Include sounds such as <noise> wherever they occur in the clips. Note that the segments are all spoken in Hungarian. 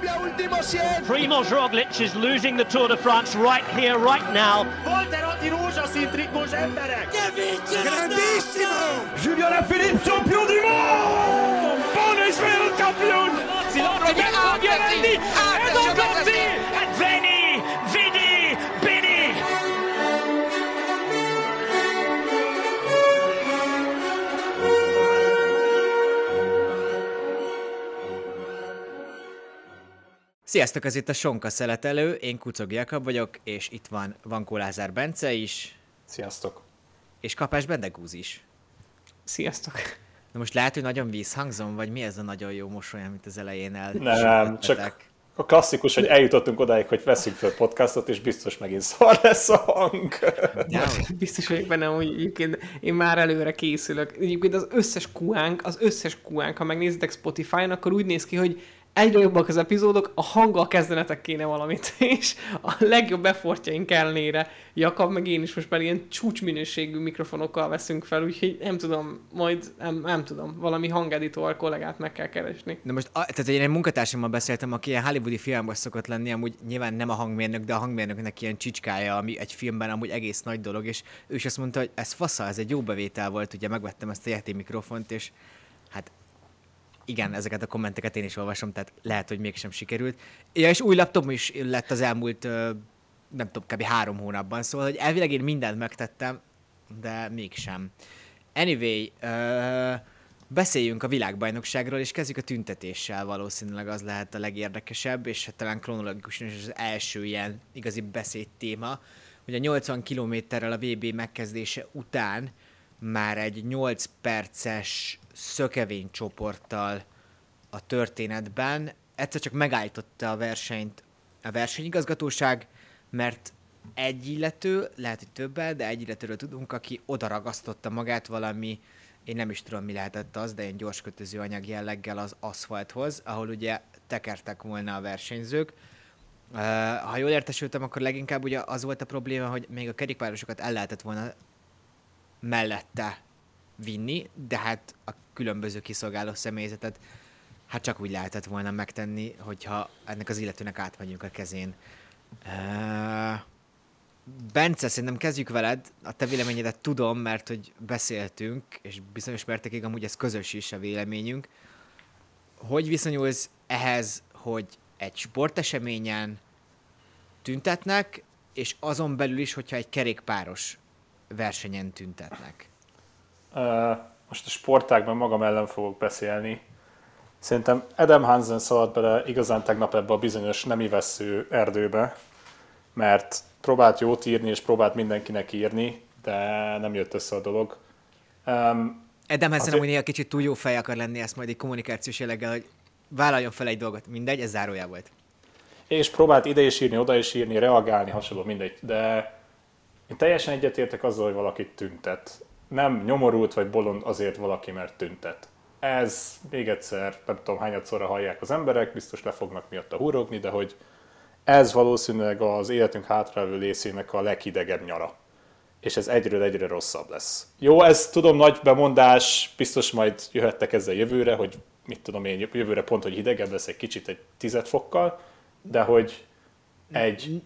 Colombia, último 100. Primoz Roglic is losing the Tour de France right here, right now. Volterotti rouge, szintrik emberek! Grandissimo! Julien Alaphilippe, champion du monde Buon Israel champion Roberto Giovanni, Edo Sziasztok, ez itt a Sonka Szeletelő, én Kucog Jakab vagyok, és itt van Vankó Lázár Bence is, Sziasztok! és Kapás Bendegúz is. Sziasztok! Na most lehet, hogy nagyon vízhangzom, vagy mi ez a nagyon jó mosoly, amit az elején el Nem, csak a klasszikus, hogy eljutottunk odáig, hogy veszünk fel podcastot, és biztos megint szar lesz a hang. Dehogy. Biztos vagyok benne, hogy egyébként én már előre készülök. Egyébként az összes kuánk, az összes kuánk, ha megnézitek Spotify-n, akkor úgy néz ki, hogy egyre jobbak az epizódok, a hanggal kezdenetek kéne valamit, <laughs> és a legjobb effortjaink ellenére Jakab, meg én is most már ilyen csúcsminőségű mikrofonokkal veszünk fel, úgyhogy nem tudom, majd nem, nem tudom, valami hangeditor kollégát meg kell keresni. De most, a, tehát én egy munkatársammal beszéltem, aki ilyen hollywoodi filmben szokott lenni, amúgy nyilván nem a hangmérnök, de a hangmérnöknek ilyen csicskája, ami egy filmben amúgy egész nagy dolog, és ő is azt mondta, hogy ez fasza, ez egy jó bevétel volt, ugye megvettem ezt a játék mikrofont, és hát igen, ezeket a kommenteket én is olvasom, tehát lehet, hogy mégsem sikerült. Ja, és új laptopom is lett az elmúlt, nem tudom, kb. három hónapban, szóval, hogy elvileg én mindent megtettem, de mégsem. Anyway, beszéljünk a világbajnokságról, és kezdjük a tüntetéssel, valószínűleg az lehet a legérdekesebb, és hát talán kronológikusan is az első ilyen igazi beszédtéma, hogy a 80 kilométerrel a VB megkezdése után már egy 8 perces szökevény csoporttal a történetben egyszer csak megállította a versenyt a versenyigazgatóság, mert egy illető, lehet, hogy többel, de egy illetőről tudunk, aki odaragasztotta magát valami, én nem is tudom, mi lehetett az, de ilyen gyors kötöző anyag jelleggel az aszfalthoz, ahol ugye tekertek volna a versenyzők. Ha jól értesültem, akkor leginkább ugye az volt a probléma, hogy még a kerékpárosokat el lehetett volna mellette vinni, de hát a különböző kiszolgáló személyzetet hát csak úgy lehetett volna megtenni, hogyha ennek az illetőnek átmegyünk a kezén. Bence, szerintem kezdjük veled. A te véleményedet tudom, mert hogy beszéltünk, és bizonyos mértékig amúgy ez közös is a véleményünk. Hogy viszonyulsz ehhez, hogy egy sporteseményen tüntetnek, és azon belül is, hogyha egy kerékpáros versenyen tüntetnek? Most a sportágban magam ellen fogok beszélni. Szerintem Adam Hansen szaladt bele igazán tegnap ebbe a bizonyos nem ivesző erdőbe, mert próbált jót írni, és próbált mindenkinek írni, de nem jött össze a dolog. Um, Edem Hansen Azért- amúgy néha kicsit túl jó fej akar lenni, ezt majd egy kommunikációs jelleggel, hogy vállaljon fel egy dolgot. Mindegy, ez zárójá volt. és próbált ide is írni, oda is írni, reagálni, hasonló, mindegy. De én teljesen egyetértek azzal, hogy valaki tüntet. Nem nyomorult vagy bolond azért valaki, mert tüntet. Ez még egyszer, nem tudom hányadszorra hallják az emberek, biztos le fognak miatta húrogni, de hogy ez valószínűleg az életünk hátralévő részének a leghidegebb nyara. És ez egyről egyre rosszabb lesz. Jó, ez tudom nagy bemondás, biztos majd jöhettek ezzel jövőre, hogy mit tudom én, jövőre pont, hogy hidegebb lesz egy kicsit egy tized fokkal, de hogy egy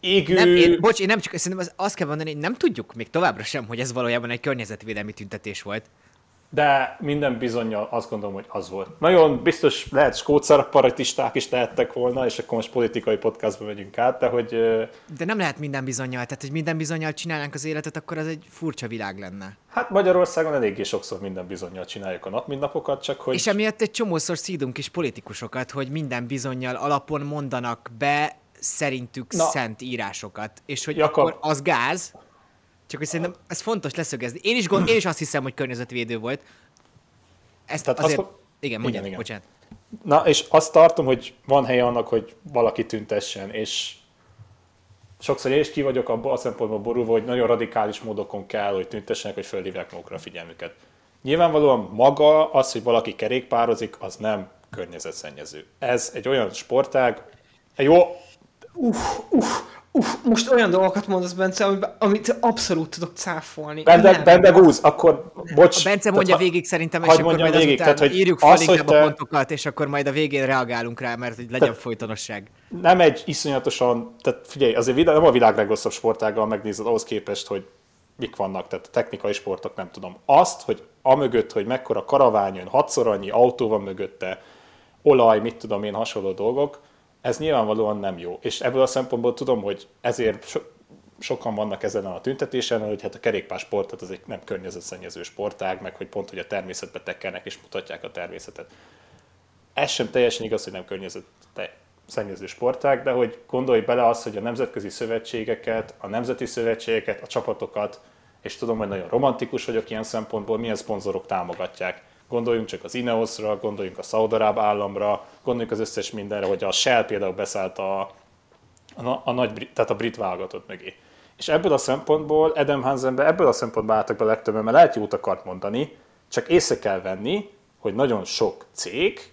égő... Nem, én, bocs, én nem csak, szerintem az, azt kell mondani, hogy nem tudjuk még továbbra sem, hogy ez valójában egy környezetvédelmi tüntetés volt. De minden bizonyal azt gondolom, hogy az volt. Nagyon biztos lehet skótszaraparatisták is lehettek volna, és akkor most politikai podcastba megyünk át, de hogy De nem lehet minden bizonyal, tehát hogy minden bizonyal csinálnánk az életet, akkor az egy furcsa világ lenne. hát Magyarországon eléggé sokszor minden bizonyal csináljuk a napmindapokat, csak hogy És emiatt egy csomószor szídunk is politikusokat, hogy minden bizonyal alapon mondanak be szerintük Na. szent írásokat. És hogy Jakab. akkor az gáz, csak hogy szerintem ez fontos leszögezni. Én is, gond, én is azt hiszem, hogy környezetvédő volt. Ezt Tehát azért... azt- Igen, mondjad, igen. bocsánat. Na, és azt tartom, hogy van helye annak, hogy valaki tüntessen, és sokszor én is ki vagyok abban a szempontból borulva, hogy nagyon radikális módokon kell, hogy tüntessenek, hogy fölhívják magukra a figyelmüket. Nyilvánvalóan maga az, hogy valaki kerékpározik, az nem környezetszennyező. Ez egy olyan sportág, jó, uff, uff, Uff, most olyan dolgokat mondasz, Bence, amiben- amit abszolút tudok cáfolni. Bende, Nem. Bende Gúz, akkor bocs. A Bence tehát mondja ha- végig szerintem, és akkor majd végig, tehát, hogy írjuk fel az, hogy inkább a te- pontokat, és akkor majd a végén reagálunk rá, mert hogy legyen folytonosság. nem egy iszonyatosan, tehát figyelj, azért nem a világ legrosszabb sportággal megnézed ahhoz képest, hogy mik vannak, tehát a technikai sportok nem tudom. Azt, hogy amögött, hogy mekkora karavány jön, hatszor annyi autó van mögötte, olaj, mit tudom én, hasonló dolgok, ez nyilvánvalóan nem jó. És ebből a szempontból tudom, hogy ezért so- sokan vannak ezen a tüntetésen, hogy hát a kerékpársport az egy nem környezetszennyező sportág, meg hogy pont, hogy a természetbe tekkelnek és mutatják a természetet ez sem teljesen igaz, hogy nem környezet szennyező sportág, de hogy gondolj bele azt, hogy a nemzetközi szövetségeket, a nemzeti szövetségeket, a csapatokat, és tudom, hogy nagyon romantikus vagyok ilyen szempontból, milyen szponzorok támogatják. Gondoljunk csak az Ineosra, gondoljunk a Szaudaráb államra, gondoljunk az összes mindenre, hogy a Shell például beszállt a, a, a nagy, tehát a brit válogatott mögé. És ebből a szempontból Adam Hansenbe ebből a szempontból álltak be legtöbben, mert lehet jót akart mondani, csak észre kell venni, hogy nagyon sok cég,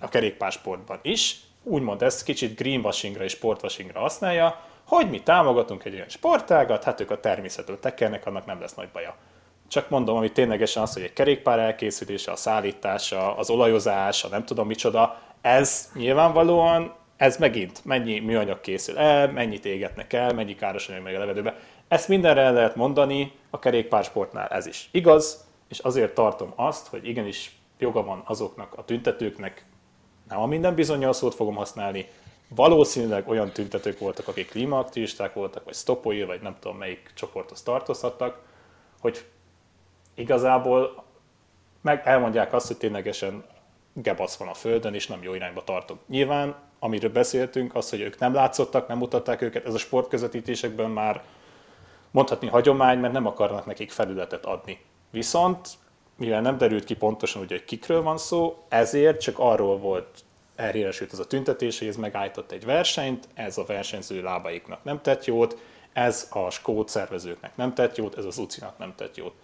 a kerékpársportban is, úgymond ezt kicsit greenwashingra és sportwashingra használja, hogy mi támogatunk egy olyan sportágat, hát ők a természetről tekernek, annak nem lesz nagy baja. Csak mondom, hogy ténylegesen az, hogy egy kerékpár elkészülése, a szállítása, az olajozás, a nem tudom micsoda, ez nyilvánvalóan, ez megint mennyi műanyag készül el, mennyit égetnek el, mennyi káros anyag meg a levegőbe. Ezt mindenre el lehet mondani, a kerékpársportnál ez is igaz, és azért tartom azt, hogy igenis joga van azoknak a tüntetőknek, nem a minden bizonyal szót fogom használni, valószínűleg olyan tüntetők voltak, akik klímaaktivisták voltak, vagy stopói, vagy nem tudom melyik csoporthoz tartozhattak, hogy igazából meg elmondják azt, hogy ténylegesen gebasz van a földön, és nem jó irányba tartok. Nyilván, amiről beszéltünk, az, hogy ők nem látszottak, nem mutatták őket, ez a sportközvetítésekben már mondhatni hagyomány, mert nem akarnak nekik felületet adni. Viszont, mivel nem derült ki pontosan, ugye, hogy kikről van szó, ezért csak arról volt elhíresült az a tüntetés, hogy ez megállított egy versenyt, ez a versenyző lábaiknak nem tett jót, ez a skót szervezőknek nem tett jót, ez az UCI-nak nem tett jót.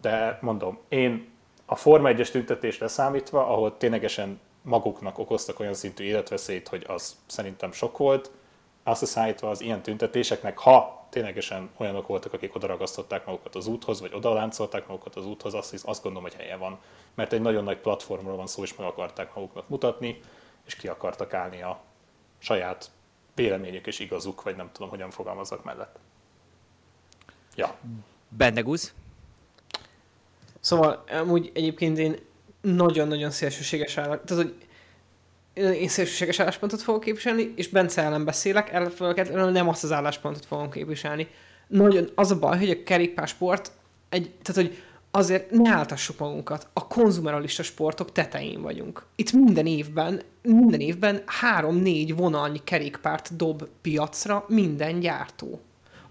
De mondom, én a Forma 1-es tüntetést leszámítva, ahol ténylegesen maguknak okoztak olyan szintű életveszélyt, hogy az szerintem sok volt, azt leszámítva az ilyen tüntetéseknek, ha ténylegesen olyanok voltak, akik odaragasztották magukat az úthoz, vagy odaláncolták magukat az úthoz, azt, hisz- azt gondolom, hogy helye van. Mert egy nagyon nagy platformról van szó, és meg akarták maguknak mutatni, és ki akartak állni a saját véleményük és igazuk, vagy nem tudom, hogyan fogalmazok mellett. Ja. Bendegúz? Szóval amúgy egyébként én nagyon-nagyon szélsőséges állás, tehát hogy én szélsőséges álláspontot fogok képviselni, és Bence ellen beszélek, ellenfeleket nem azt az álláspontot fogom képviselni. Nagyon az a baj, hogy a kerékpársport egy, tehát hogy azért ne áltassuk magunkat. A konzumeralista sportok tetején vagyunk. Itt minden évben, minden évben három-négy vonalnyi kerékpárt dob piacra minden gyártó.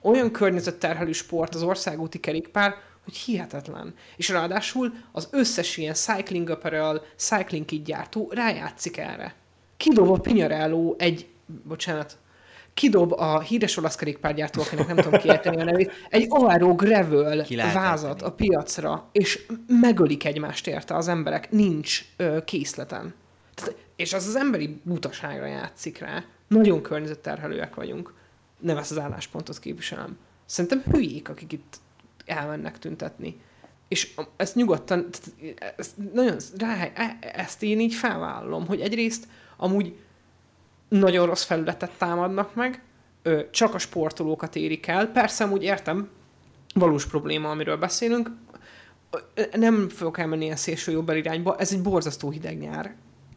Olyan környezetterhelő sport az országúti kerékpár, hogy hihetetlen. És ráadásul az összes ilyen cycling apparel, cycling kit gyártó rájátszik erre. Kidob a Pinarello egy, bocsánat, kidob a híres olasz kerékpárgyártó, akinek nem tudom kiejteni a nevét, egy Aero Gravel vázat a piacra, és megölik egymást érte az emberek, nincs ö, készleten. Tehát, és az az emberi butaságra játszik rá. Nagyon környezetterhelőek vagyunk. Nem ezt az álláspontot képviselem. Szerintem hülyék, akik itt elmennek tüntetni. És ezt nyugodtan, ezt nagyon rá, e- ezt én így felvállalom, hogy egyrészt amúgy nagyon rossz felületet támadnak meg, csak a sportolókat érik el. Persze, amúgy értem, valós probléma, amiről beszélünk. Nem fogok elmenni ilyen szélső jobb irányba, ez egy borzasztó hideg nyár.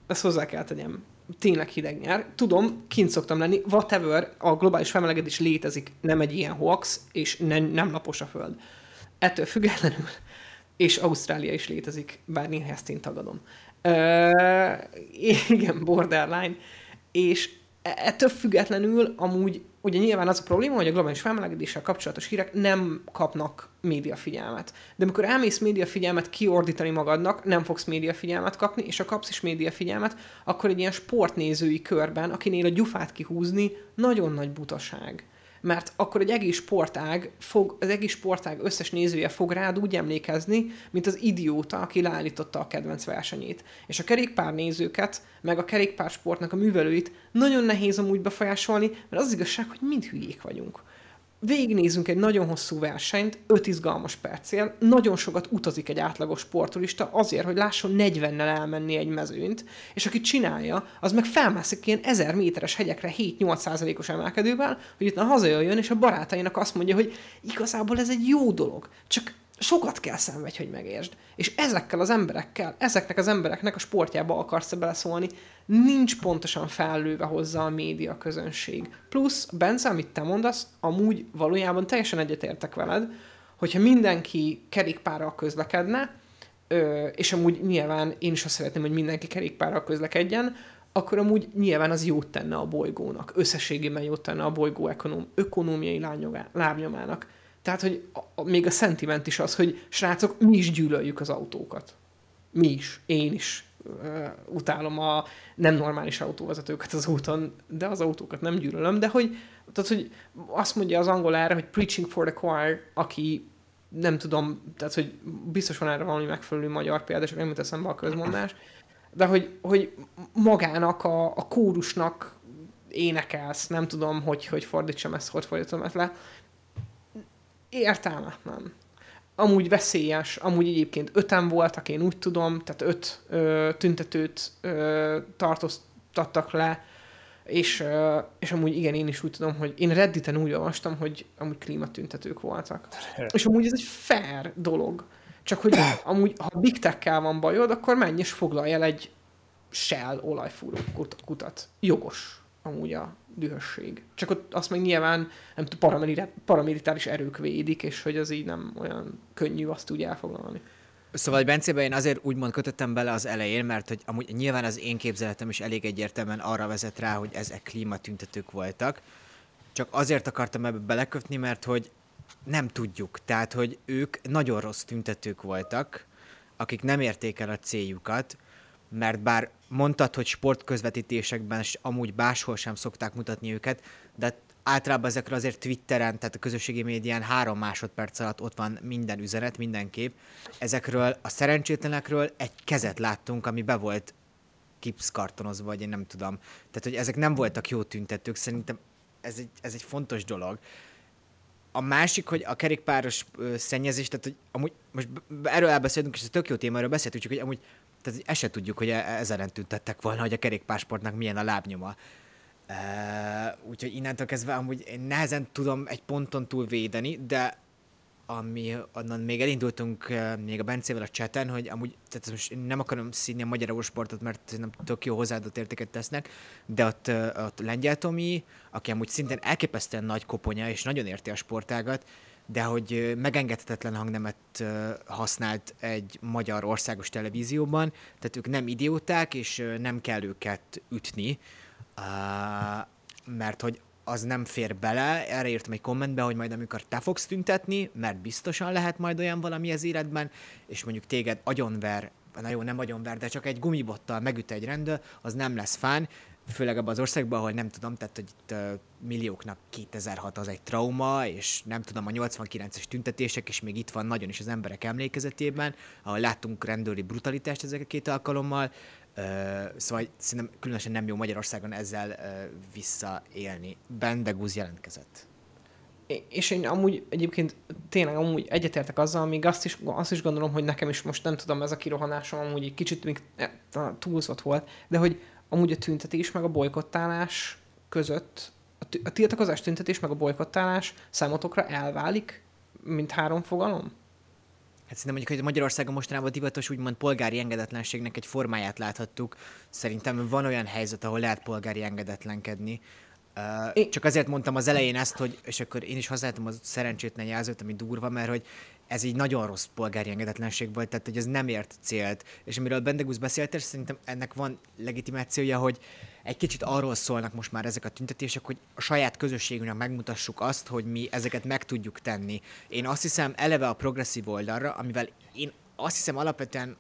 Ezt hozzá kell tegyem. Tényleg hideg nyár. Tudom, kint szoktam lenni, whatever, a globális felmelegedés létezik, nem egy ilyen hoax, és nem, nem lapos a föld. Ettől függetlenül, és Ausztrália is létezik, bár néha ezt én tagadom. Ö, igen, borderline. És ettől függetlenül amúgy ugye nyilván az a probléma, hogy a globális felmelegedéssel kapcsolatos hírek nem kapnak médiafigyelmet. De amikor elmész médiafigyelmet kiordítani magadnak, nem fogsz médiafigyelmet kapni, és ha kapsz is médiafigyelmet, akkor egy ilyen sportnézői körben, akinél a gyufát kihúzni, nagyon nagy butaság. Mert akkor egy egész sportág fog, az egész sportág összes nézője fog rád úgy emlékezni, mint az idióta, aki leállította a kedvenc versenyét. És a kerékpár nézőket, meg a kerékpársportnak a művelőit nagyon nehéz amúgy befolyásolni, mert az, az igazság, hogy mind hülyék vagyunk végignézünk egy nagyon hosszú versenyt, 5 izgalmas percél, nagyon sokat utazik egy átlagos sportolista azért, hogy lásson 40-nel elmenni egy mezőnyt, és aki csinálja, az meg felmászik ilyen 1000 méteres hegyekre 7-8 os emelkedővel, hogy itt hazajöjjön, és a barátainak azt mondja, hogy igazából ez egy jó dolog, csak sokat kell szenvedj, hogy megértsd. És ezekkel az emberekkel, ezeknek az embereknek a sportjába akarsz beleszólni, nincs pontosan fellőve hozzá a média közönség. Plusz, Bence, amit te mondasz, amúgy valójában teljesen egyetértek veled, hogyha mindenki kerékpárral közlekedne, és amúgy nyilván én is azt szeretném, hogy mindenki kerékpárral közlekedjen, akkor amúgy nyilván az jót tenne a bolygónak, összességében jót tenne a bolygó ökonóm, ökonómiai lábnyomának. Tehát, hogy a, még a szentiment is az, hogy srácok, mi is gyűlöljük az autókat. Mi is. Én is. Utálom a nem normális autóvezetőket az úton, de az autókat nem gyűlölöm, de hogy, tehát, hogy azt mondja az angol erre, hogy preaching for the choir, aki nem tudom, tehát, hogy biztos van erre valami megfelelő magyar példa, csak nem jut eszembe a közmondás, de hogy, hogy magának, a, a kórusnak énekelsz, nem tudom, hogy, hogy fordítsam ezt, hogy fordítom ezt le, értelmetlen. Amúgy veszélyes, amúgy egyébként öten voltak, én úgy tudom, tehát öt ö, tüntetőt ö, tartóztattak le, és, ö, és amúgy igen, én is úgy tudom, hogy én Redditen úgy olvastam, hogy amúgy klímatüntetők voltak. és amúgy ez egy fair dolog. Csak hogy amúgy, ha Big Tech-kel van bajod, akkor menj és foglalj el egy Shell olajfúró kutat. Jogos amúgy a dühösség. Csak ott azt meg nyilván nem paramilitáris erők védik, és hogy az így nem olyan könnyű azt úgy elfoglalni. Szóval Bencébe én azért úgymond kötöttem bele az elején, mert hogy amúgy nyilván az én képzeletem is elég egyértelműen arra vezet rá, hogy ezek klímatüntetők voltak. Csak azért akartam ebbe belekötni, mert hogy nem tudjuk. Tehát, hogy ők nagyon rossz tüntetők voltak, akik nem érték el a céljukat, mert bár mondtad, hogy sportközvetítésekben amúgy máshol sem szokták mutatni őket, de általában ezekről azért Twitteren, tehát a közösségi médián három másodperc alatt ott van minden üzenet, minden kép. Ezekről a szerencsétlenekről egy kezet láttunk, ami be volt kipszkartonozva, vagy én nem tudom. Tehát, hogy ezek nem voltak jó tüntetők, szerintem ez egy, ez egy fontos dolog. A másik, hogy a kerékpáros ö, szennyezés, tehát hogy amúgy most erről elbeszélünk, és ez tök jó téma, erről beszéltünk, hogy amúgy tehát ezt se tudjuk, hogy e- ezeren tüntettek volna, hogy a kerékpársportnak milyen a lábnyoma. Uh, úgyhogy innentől kezdve amúgy én nehezen tudom egy ponton túl védeni, de ami onnan még elindultunk még a Bencével a cseten, hogy amúgy, tehát most nem akarom színni a magyar sportot, mert nem tök jó hozzáadott értéket tesznek, de ott, uh, ott Lengyel Tomi, aki amúgy szintén elképesztően nagy koponya, és nagyon érti a sportágat, de hogy megengedhetetlen hangnemet használt egy magyar országos televízióban, tehát ők nem idióták, és nem kell őket ütni, mert hogy az nem fér bele, erre írtam egy kommentbe, hogy majd amikor te fogsz tüntetni, mert biztosan lehet majd olyan valami az életben, és mondjuk téged agyonver, na jó, nem agyonver, de csak egy gumibottal megüt egy rendőr, az nem lesz fán, főleg abban az országban, ahol nem tudom, tehát hogy itt uh, millióknak 2006 az egy trauma, és nem tudom, a 89-es tüntetések, és még itt van nagyon is az emberek emlékezetében, ahol láttunk rendőri brutalitást ezek a két alkalommal, szóval szerintem különösen nem jó Magyarországon ezzel uh, visszaélni. Bendegúz jelentkezett. És én amúgy egyébként tényleg amúgy egyetértek azzal, még azt is, azt is gondolom, hogy nekem is most nem tudom, ez a kirohanásom amúgy egy kicsit még eh, túlzott volt, de hogy amúgy a tüntetés meg a bolykottálás között, a tiltakozás tüntetés meg a bolykottálás számotokra elválik, mint három fogalom? Hát szerintem mondjuk, hogy Magyarországon mostanában divatos úgymond polgári engedetlenségnek egy formáját láthattuk. Szerintem van olyan helyzet, ahol lehet polgári engedetlenkedni. Uh, én... Csak azért mondtam az elején ezt, hogy, és akkor én is használtam az szerencsétlen jelzőt, ami durva, mert hogy ez így nagyon rossz polgári engedetlenség volt, tehát hogy ez nem ért célt. És amiről Bendegusz beszélt, és szerintem ennek van legitimációja, hogy egy kicsit arról szólnak most már ezek a tüntetések, hogy a saját közösségünknek megmutassuk azt, hogy mi ezeket meg tudjuk tenni. Én azt hiszem eleve a progresszív oldalra, amivel én azt hiszem alapvetően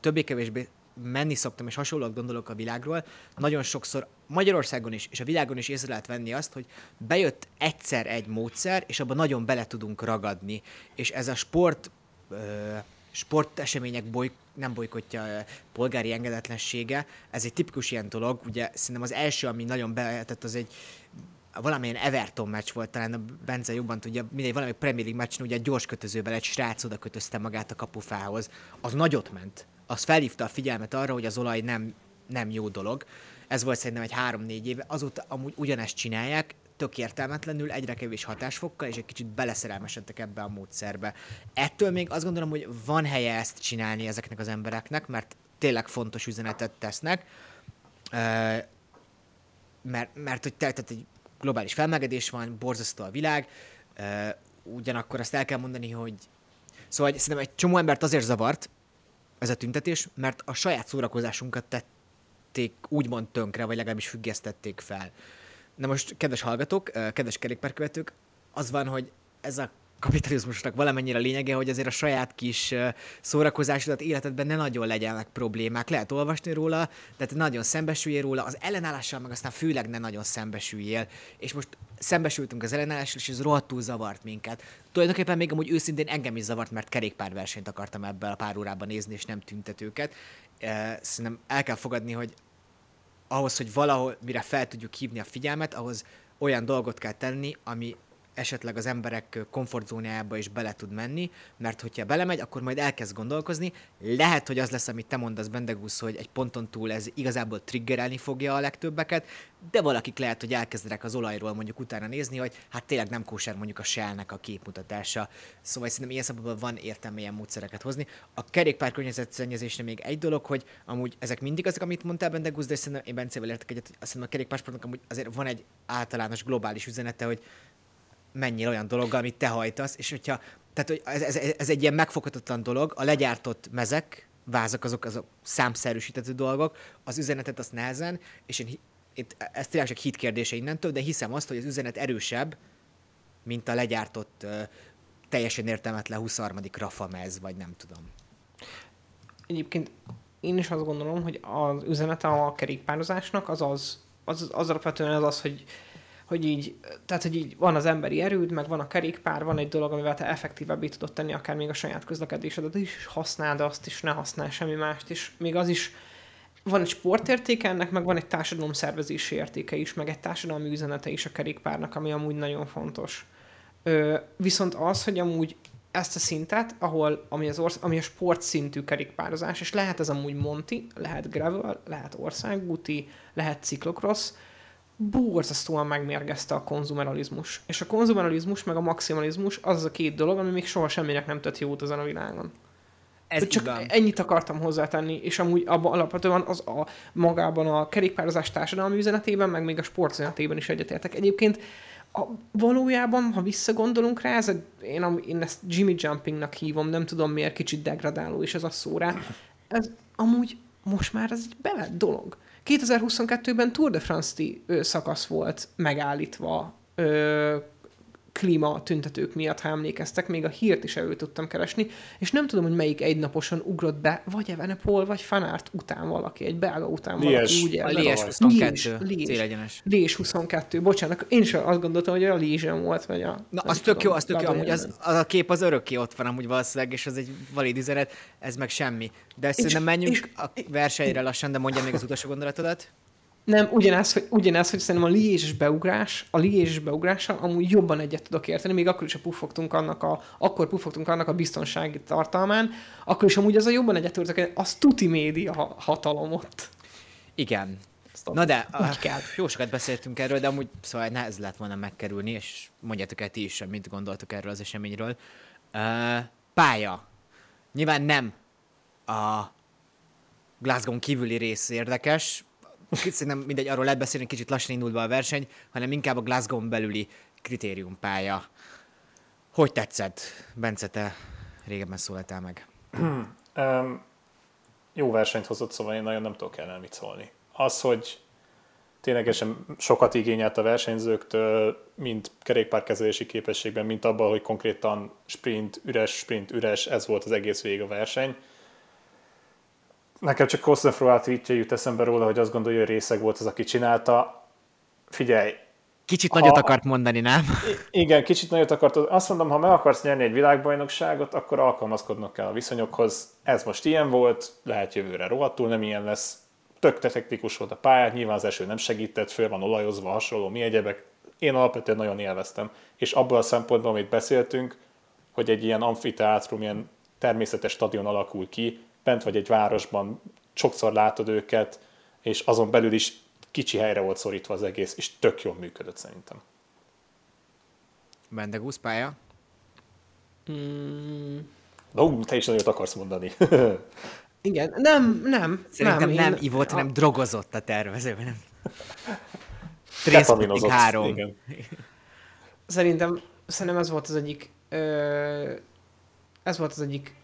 többé-kevésbé menni szoktam, és hasonlóak gondolok a világról, nagyon sokszor Magyarországon is, és a világon is észre lehet venni azt, hogy bejött egyszer egy módszer, és abban nagyon bele tudunk ragadni. És ez a sport, ö, sportesemények boly, nem bolykotja polgári engedetlensége, ez egy tipikus ilyen dolog, ugye szerintem az első, ami nagyon bevetett, az egy valamilyen Everton meccs volt, talán a Bence jobban tudja, mindegy, valami Premier League meccsen, ugye gyors kötözővel egy srác oda kötözte magát a kapufához. Az nagyot ment. Az felhívta a figyelmet arra, hogy az olaj nem, nem jó dolog. Ez volt szerintem egy három-négy éve. Azóta amúgy ugyanezt csinálják, tök értelmetlenül, egyre kevés hatásfokkal, és egy kicsit beleszerelmesedtek ebbe a módszerbe. Ettől még azt gondolom, hogy van helye ezt csinálni ezeknek az embereknek, mert tényleg fontos üzenetet tesznek, mert, mert hogy tehát egy globális felmelegedés van, borzasztó a világ, ugyanakkor azt el kell mondani, hogy szóval szerintem egy csomó embert azért zavart ez a tüntetés, mert a saját szórakozásunkat tették úgymond tönkre, vagy legalábbis függesztették fel. Na most, kedves hallgatók, kedves kerékpárkövetők, az van, hogy ez a kapitalizmusnak valamennyire lényege, hogy azért a saját kis szórakozásodat életedben ne nagyon legyenek problémák. Lehet olvasni róla, de te nagyon szembesüljél róla, az ellenállással meg aztán főleg ne nagyon szembesüljél. És most szembesültünk az ellenállással, és ez rohadtul zavart minket. Tulajdonképpen még amúgy őszintén engem is zavart, mert kerékpárversenyt akartam ebben a pár órában nézni, és nem tüntetőket. Szerintem el kell fogadni, hogy ahhoz, hogy valahol, mire fel tudjuk hívni a figyelmet, ahhoz olyan dolgot kell tenni, ami esetleg az emberek komfortzónájába is bele tud menni, mert hogyha belemegy, akkor majd elkezd gondolkozni. Lehet, hogy az lesz, amit te mondasz, Bendegusz, hogy egy ponton túl ez igazából triggerelni fogja a legtöbbeket, de valakik lehet, hogy elkezdenek az olajról mondjuk utána nézni, hogy hát tényleg nem kóser mondjuk a shell a képmutatása. Szóval szerintem ilyen szempontból van értelme ilyen módszereket hozni. A kerékpár környezetszennyezésre még egy dolog, hogy amúgy ezek mindig azok, amit mondtál Bendegusz, de szerintem én Bencével értek egyet, azt hiszem a kerékpársportnak amúgy azért van egy általános globális üzenete, hogy menjél olyan dologgal, amit te hajtasz, és hogyha, tehát hogy ez, ez, ez egy ilyen megfoghatatlan dolog, a legyártott mezek, vázak azok, azok számszerűsítető dolgok, az üzenetet azt nehezen, és én, itt, ez tényleg csak hit innentől, de hiszem azt, hogy az üzenet erősebb, mint a legyártott teljesen értelmetlen 23. rafamez, vagy nem tudom. Egyébként én is azt gondolom, hogy az üzenete a kerékpározásnak az az, az, az alapvetően az az, hogy hogy így, tehát, hogy így van az emberi erőd, meg van a kerékpár, van egy dolog, amivel te effektívebbé tudod tenni akár még a saját közlekedésedet is, használd azt is, ne használj semmi mást, és még az is, van egy sportértéke ennek, meg van egy társadalom szervezési értéke is, meg egy társadalmi üzenete is a kerékpárnak, ami amúgy nagyon fontos. Ö, viszont az, hogy amúgy ezt a szintet, ahol, ami, az orsz, ami a sport szintű kerékpározás, és lehet ez amúgy Monti, lehet gravel, lehet országúti, lehet ciklokross, borzasztóan megmérgezte a konzumeralizmus. És a konzumeralizmus meg a maximalizmus az, a két dolog, ami még soha semminek nem tett jót ezen a világon. Ez csak igaz. ennyit akartam hozzátenni, és amúgy abban alapvetően az a magában a kerékpározás társadalmi üzenetében, meg még a sport üzenetében is egyetértek. Egyébként a, valójában, ha visszagondolunk rá, ez a, én, én ezt Jimmy Jumpingnak hívom, nem tudom miért, kicsit degradáló is ez a szó rá. Ez amúgy most már ez egy bevett dolog. 2022-ben Tour de France-ti szakasz volt megállítva klíma tüntetők miatt, ha emlékeztek, még a hírt is elő tudtam keresni, és nem tudom, hogy melyik egynaposan ugrott be, vagy Evenepol, vagy Fanárt után valaki, egy belga után Lies. valaki. Úgy a Lies 22, Lies, Lies 22, bocsánat, én is azt gondoltam, hogy a Liesen volt, vagy a... Na, az tök jó, az tök jó, amúgy az, az, a kép az örökké ott van amúgy valószínűleg, és az egy valid üzenet, ez meg semmi. De szerintem menjünk és, a versenyre lassan, de mondja még az utolsó gondolatodat. Nem, ugyanez, hogy, ugyanez, hogy szerintem a liézses beugrás, a liézses beugrással amúgy jobban egyet tudok érteni, még akkor is, ha puffogtunk annak a, akkor puffogtunk annak a biztonsági tartalmán, akkor is amúgy az a jobban egyet tudok az tuti média hatalom ott. Igen. Na de, uh, kell. jó sokat beszéltünk erről, de amúgy szóval nehez lett volna megkerülni, és mondjátok el ti is, mit gondoltok erről az eseményről. Uh, pálya. Nyilván nem a Glasgow kívüli rész érdekes, szerintem mindegy, arról lehet beszélni, kicsit lassan indult be a verseny, hanem inkább a Glasgow belüli kritériumpálya. Hogy tetszett, Bence, te régebben szóltál meg? <clears throat> um, jó versenyt hozott, szóval én nagyon nem tudok el mit szólni. Az, hogy ténylegesen sokat igényelt a versenyzőktől, mint kerékpárkezelési képességben, mint abban, hogy konkrétan sprint, üres, sprint, üres, ez volt az egész végig a verseny nekem csak Koszlefroá tweetje jut eszembe róla, hogy azt gondolja, hogy részeg volt az, aki csinálta. Figyelj, Kicsit Ha- nagyot akart mondani, nem? igen, kicsit nagyot akart. Azt mondom, ha meg akarsz nyerni egy világbajnokságot, akkor alkalmazkodnod kell a viszonyokhoz. Ez most ilyen volt, lehet jövőre rohadtul nem ilyen lesz. Tök technikus volt a pályát, nyilván az eső nem segített, föl van olajozva, hasonló, mi egyebek. Én alapvetően nagyon élveztem. És abból a szempontból, amit beszéltünk, hogy egy ilyen amfiteátrum, ilyen természetes stadion alakul ki, bent vagy egy városban, sokszor látod őket, és azon belül is kicsi helyre volt szorítva az egész, és tök jól működött szerintem. Bendegúz pálya. Na, ú, te is nagyot akarsz mondani. <laughs> Igen, nem, nem, Szerintem nem, én- nem ivott, hanem drogozott a tervező, nem. <laughs> Három. Igen. <laughs> Szerintem, szerintem ez volt az egyik, ö, ez volt az egyik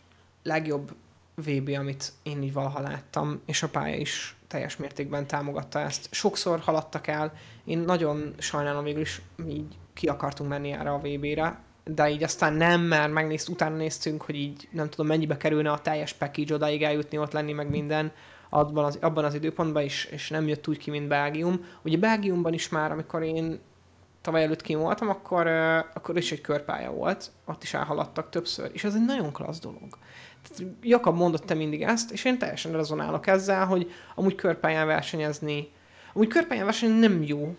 legjobb VB, amit én így valaha láttam, és a pálya is teljes mértékben támogatta ezt. Sokszor haladtak el, én nagyon sajnálom végül is, így ki akartunk menni erre a VB-re, de így aztán nem, mert megnézt, utána néztünk, hogy így nem tudom mennyibe kerülne a teljes package odáig eljutni, ott lenni, meg minden abban az, abban az időpontban is, és nem jött úgy ki, mint Belgium. Ugye Belgiumban is már, amikor én tavaly előtt kim voltam, akkor, akkor is egy körpálya volt, ott is elhaladtak többször, és ez egy nagyon klassz dolog. Tehát Jakab mondott te mindig ezt, és én teljesen rezonálok ezzel, hogy amúgy körpályán versenyezni, amúgy körpályán versenyezni nem jó.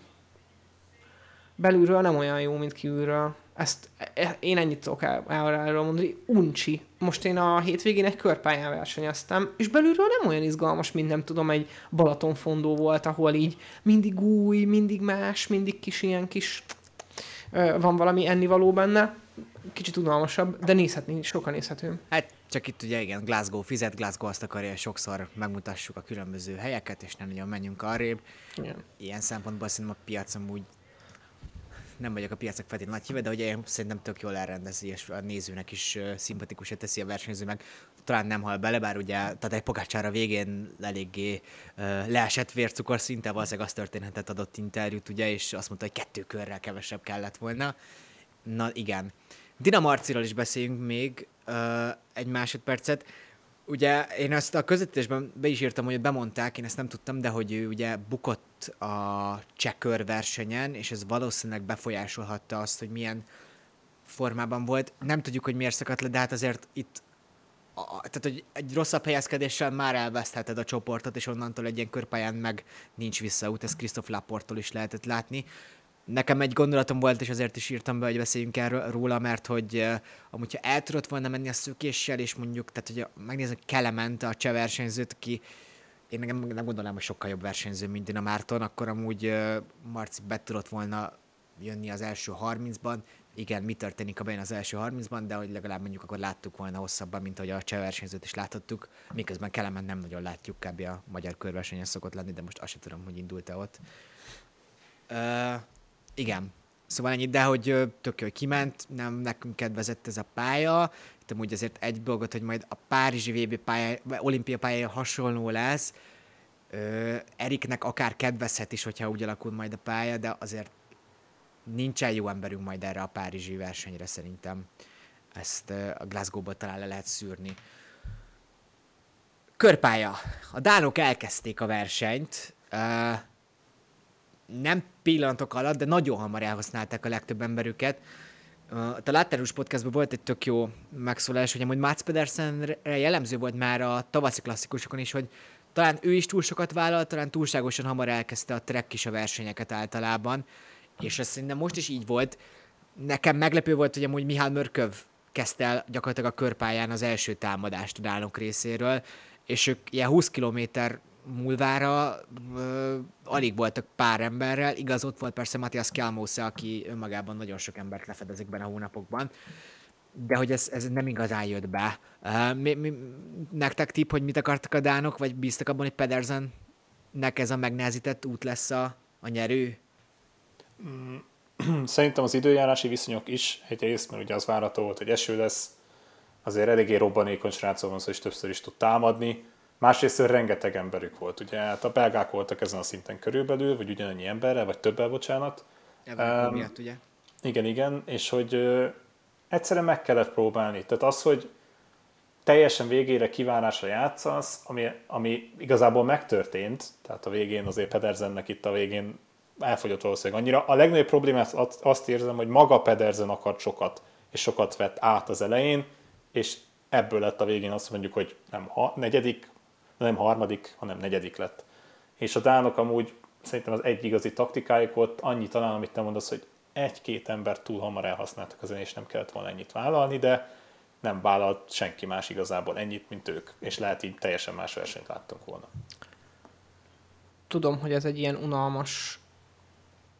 Belülről nem olyan jó, mint kívülről. Ezt e- én ennyit tudok erről mondani. Uncsi. Most én a hétvégén egy körpályán versenyeztem, és belülről nem olyan izgalmas, mint nem tudom, egy Balatonfondó volt, ahol így mindig új, mindig más, mindig kis ilyen kis ö, van valami ennivaló benne. Kicsit unalmasabb, de nézhetni, sokan nézhető. Hát csak itt ugye igen, Glasgow fizet, Glasgow azt akarja, hogy sokszor megmutassuk a különböző helyeket, és nem nagyon menjünk arrébb. Igen. Ilyen szempontból szerintem a piac amúgy nem vagyok a piacnak feltétlenül nagy híve, de ugye én szerintem tök jól elrendezi, és a nézőnek is szimpatikusra teszi a versenyző, meg talán nem hal bele, bár ugye, tehát egy pogácsára végén eléggé uh, leesett vércukor szinte, valószínűleg azt történetet adott interjút, ugye, és azt mondta, hogy kettő körrel kevesebb kellett volna. Na igen. Dina Marciról is beszéljünk még egy másodpercet. Ugye én ezt a közvetítésben be is írtam, hogy bemondták, én ezt nem tudtam, de hogy ő ugye bukott a csekör versenyen, és ez valószínűleg befolyásolhatta azt, hogy milyen formában volt. Nem tudjuk, hogy miért szakadt le, de hát azért itt a, tehát, hogy egy rosszabb helyezkedéssel már elvesztheted a csoportot, és onnantól egy ilyen körpályán meg nincs visszaút, ezt Christoph Laportól is lehetett látni. Nekem egy gondolatom volt, és azért is írtam be, hogy beszéljünk erről róla, mert hogy uh, amúgy, ha el tudott volna menni a szökéssel, és mondjuk, tehát hogy megnézek Kelement, a cseh versenyzőt, ki én nem, nem gondolnám, hogy sokkal jobb versenyző, mint Dina Márton, akkor amúgy uh, Marci be tudott volna jönni az első 30-ban. Igen, mi történik a bejön az első 30-ban, de hogy legalább mondjuk akkor láttuk volna hosszabban, mint ahogy a cseh versenyzőt is láthattuk, miközben Kelemen nem nagyon látjuk, kb. a magyar körversenyen szokott lenni, de most azt sem tudom, hogy indult-e ott. Uh, igen. Szóval ennyi, de hogy tök jó, kiment, nem nekünk kedvezett ez a pálya. Itt amúgy azért egy dolgot, hogy majd a Párizsi VB pálya, olimpia pálya hasonló lesz. Ö, Eriknek akár kedvezhet is, hogyha úgy alakul majd a pálya, de azért nincsen jó emberünk majd erre a Párizsi versenyre szerintem. Ezt a Glasgow-ból talán le lehet szűrni. Körpálya. A dánok elkezdték a versenyt. Ö, nem pillanatok alatt, de nagyon hamar elhasználták a legtöbb emberüket. A Laterus podcastban volt egy tök jó megszólás, hogy amúgy Mats Pedersenre jellemző volt már a tavaszi klasszikusokon is, hogy talán ő is túl sokat vállalt, talán túlságosan hamar elkezdte a trek is a versenyeket általában, és ez szerintem most is így volt. Nekem meglepő volt, hogy amúgy Mihály Mörköv kezdte el gyakorlatilag a körpályán az első támadást a dánok részéről, és ők ilyen 20 kilométer múlvára ö, alig voltak pár emberrel, igaz, ott volt persze Matthias Kjelmose, aki önmagában nagyon sok embert lefed ezekben a hónapokban, de hogy ez, ez nem igazán jött be. Uh, mi, mi, nektek tipp, hogy mit akartak a dánok, vagy bíztak abban, hogy Pedersennek ez a megnehezített út lesz a, a nyerő? <clears throat> Szerintem az időjárási viszonyok is egyrészt, mert ugye az várható volt, hogy eső lesz, azért eléggé robbanékony srácok van szó, és többször is tud támadni. Másrészt rengeteg emberük volt, ugye hát a belgák voltak ezen a szinten körülbelül, vagy ugyanannyi emberrel, vagy többel, bocsánat. Ebben Um, miatt, ugye? Igen, igen, és hogy ö, egyszerűen meg kellett próbálni. Tehát az, hogy teljesen végére kívánásra játszasz, ami, ami igazából megtörtént, tehát a végén azért Pedersennek itt a végén elfogyott valószínűleg annyira. A legnagyobb problémát azt érzem, hogy maga Pedersen akart sokat, és sokat vett át az elején, és ebből lett a végén azt mondjuk, hogy nem ha, negyedik, nem harmadik, hanem negyedik lett. És a dánok amúgy szerintem az egy igazi taktikájuk volt, annyi talán, amit te mondasz, hogy egy-két ember túl hamar elhasználtak az és nem kellett volna ennyit vállalni, de nem vállalt senki más igazából ennyit, mint ők, és lehet így teljesen más versenyt láttunk volna. Tudom, hogy ez egy ilyen unalmas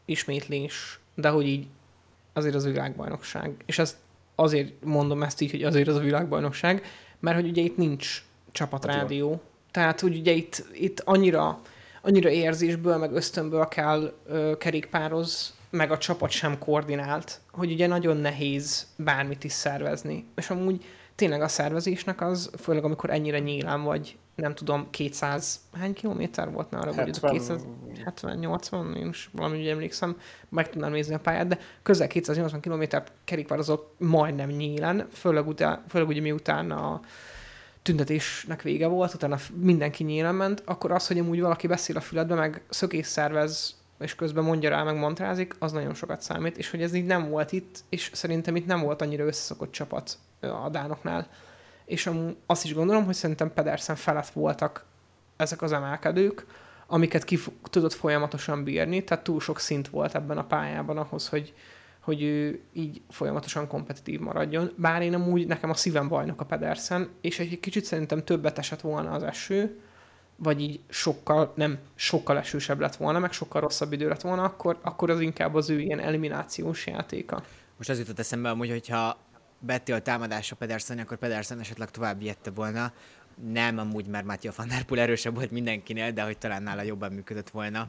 ismétlés, de hogy így azért az világbajnokság. És ezt azért mondom ezt így, hogy azért az a világbajnokság, mert hogy ugye itt nincs csapatrádió. Tehát, hogy ugye itt, itt annyira, annyira érzésből, meg ösztönből kell ö, kerékpároz, meg a csapat sem koordinált, hogy ugye nagyon nehéz bármit is szervezni. És amúgy tényleg a szervezésnek az, főleg amikor ennyire nyílán vagy, nem tudom, 200, hány kilométer volt nála, vagy 270, 80, én is valami úgy emlékszem, meg tudnám nézni a pályát, de közel 280 kilométer kerékpározok majdnem nyílen, főleg, utá, főleg ugye miután a tüntetésnek vége volt, utána mindenki nyílen ment, akkor az, hogy amúgy valaki beszél a füledbe, meg szökés szervez és közben mondja rá, meg mantrázik, az nagyon sokat számít, és hogy ez így nem volt itt, és szerintem itt nem volt annyira összeszokott csapat a dánoknál. És azt is gondolom, hogy szerintem Pedersen felett voltak ezek az emelkedők, amiket ki tudott folyamatosan bírni, tehát túl sok szint volt ebben a pályában ahhoz, hogy, hogy ő így folyamatosan kompetitív maradjon. Bár én amúgy, nekem a szívem bajnok a Pedersen, és egy kicsit szerintem többet esett volna az eső, vagy így sokkal, nem sokkal esősebb lett volna, meg sokkal rosszabb idő lett volna, akkor, akkor az inkább az ő ilyen eliminációs játéka. Most az jutott eszembe amúgy, hogyha Betty a támadásra Pedersen, akkor Pedersen esetleg tovább viette volna. Nem amúgy, mert Mattia van der Poel erősebb volt mindenkinél, de hogy talán nála jobban működött volna.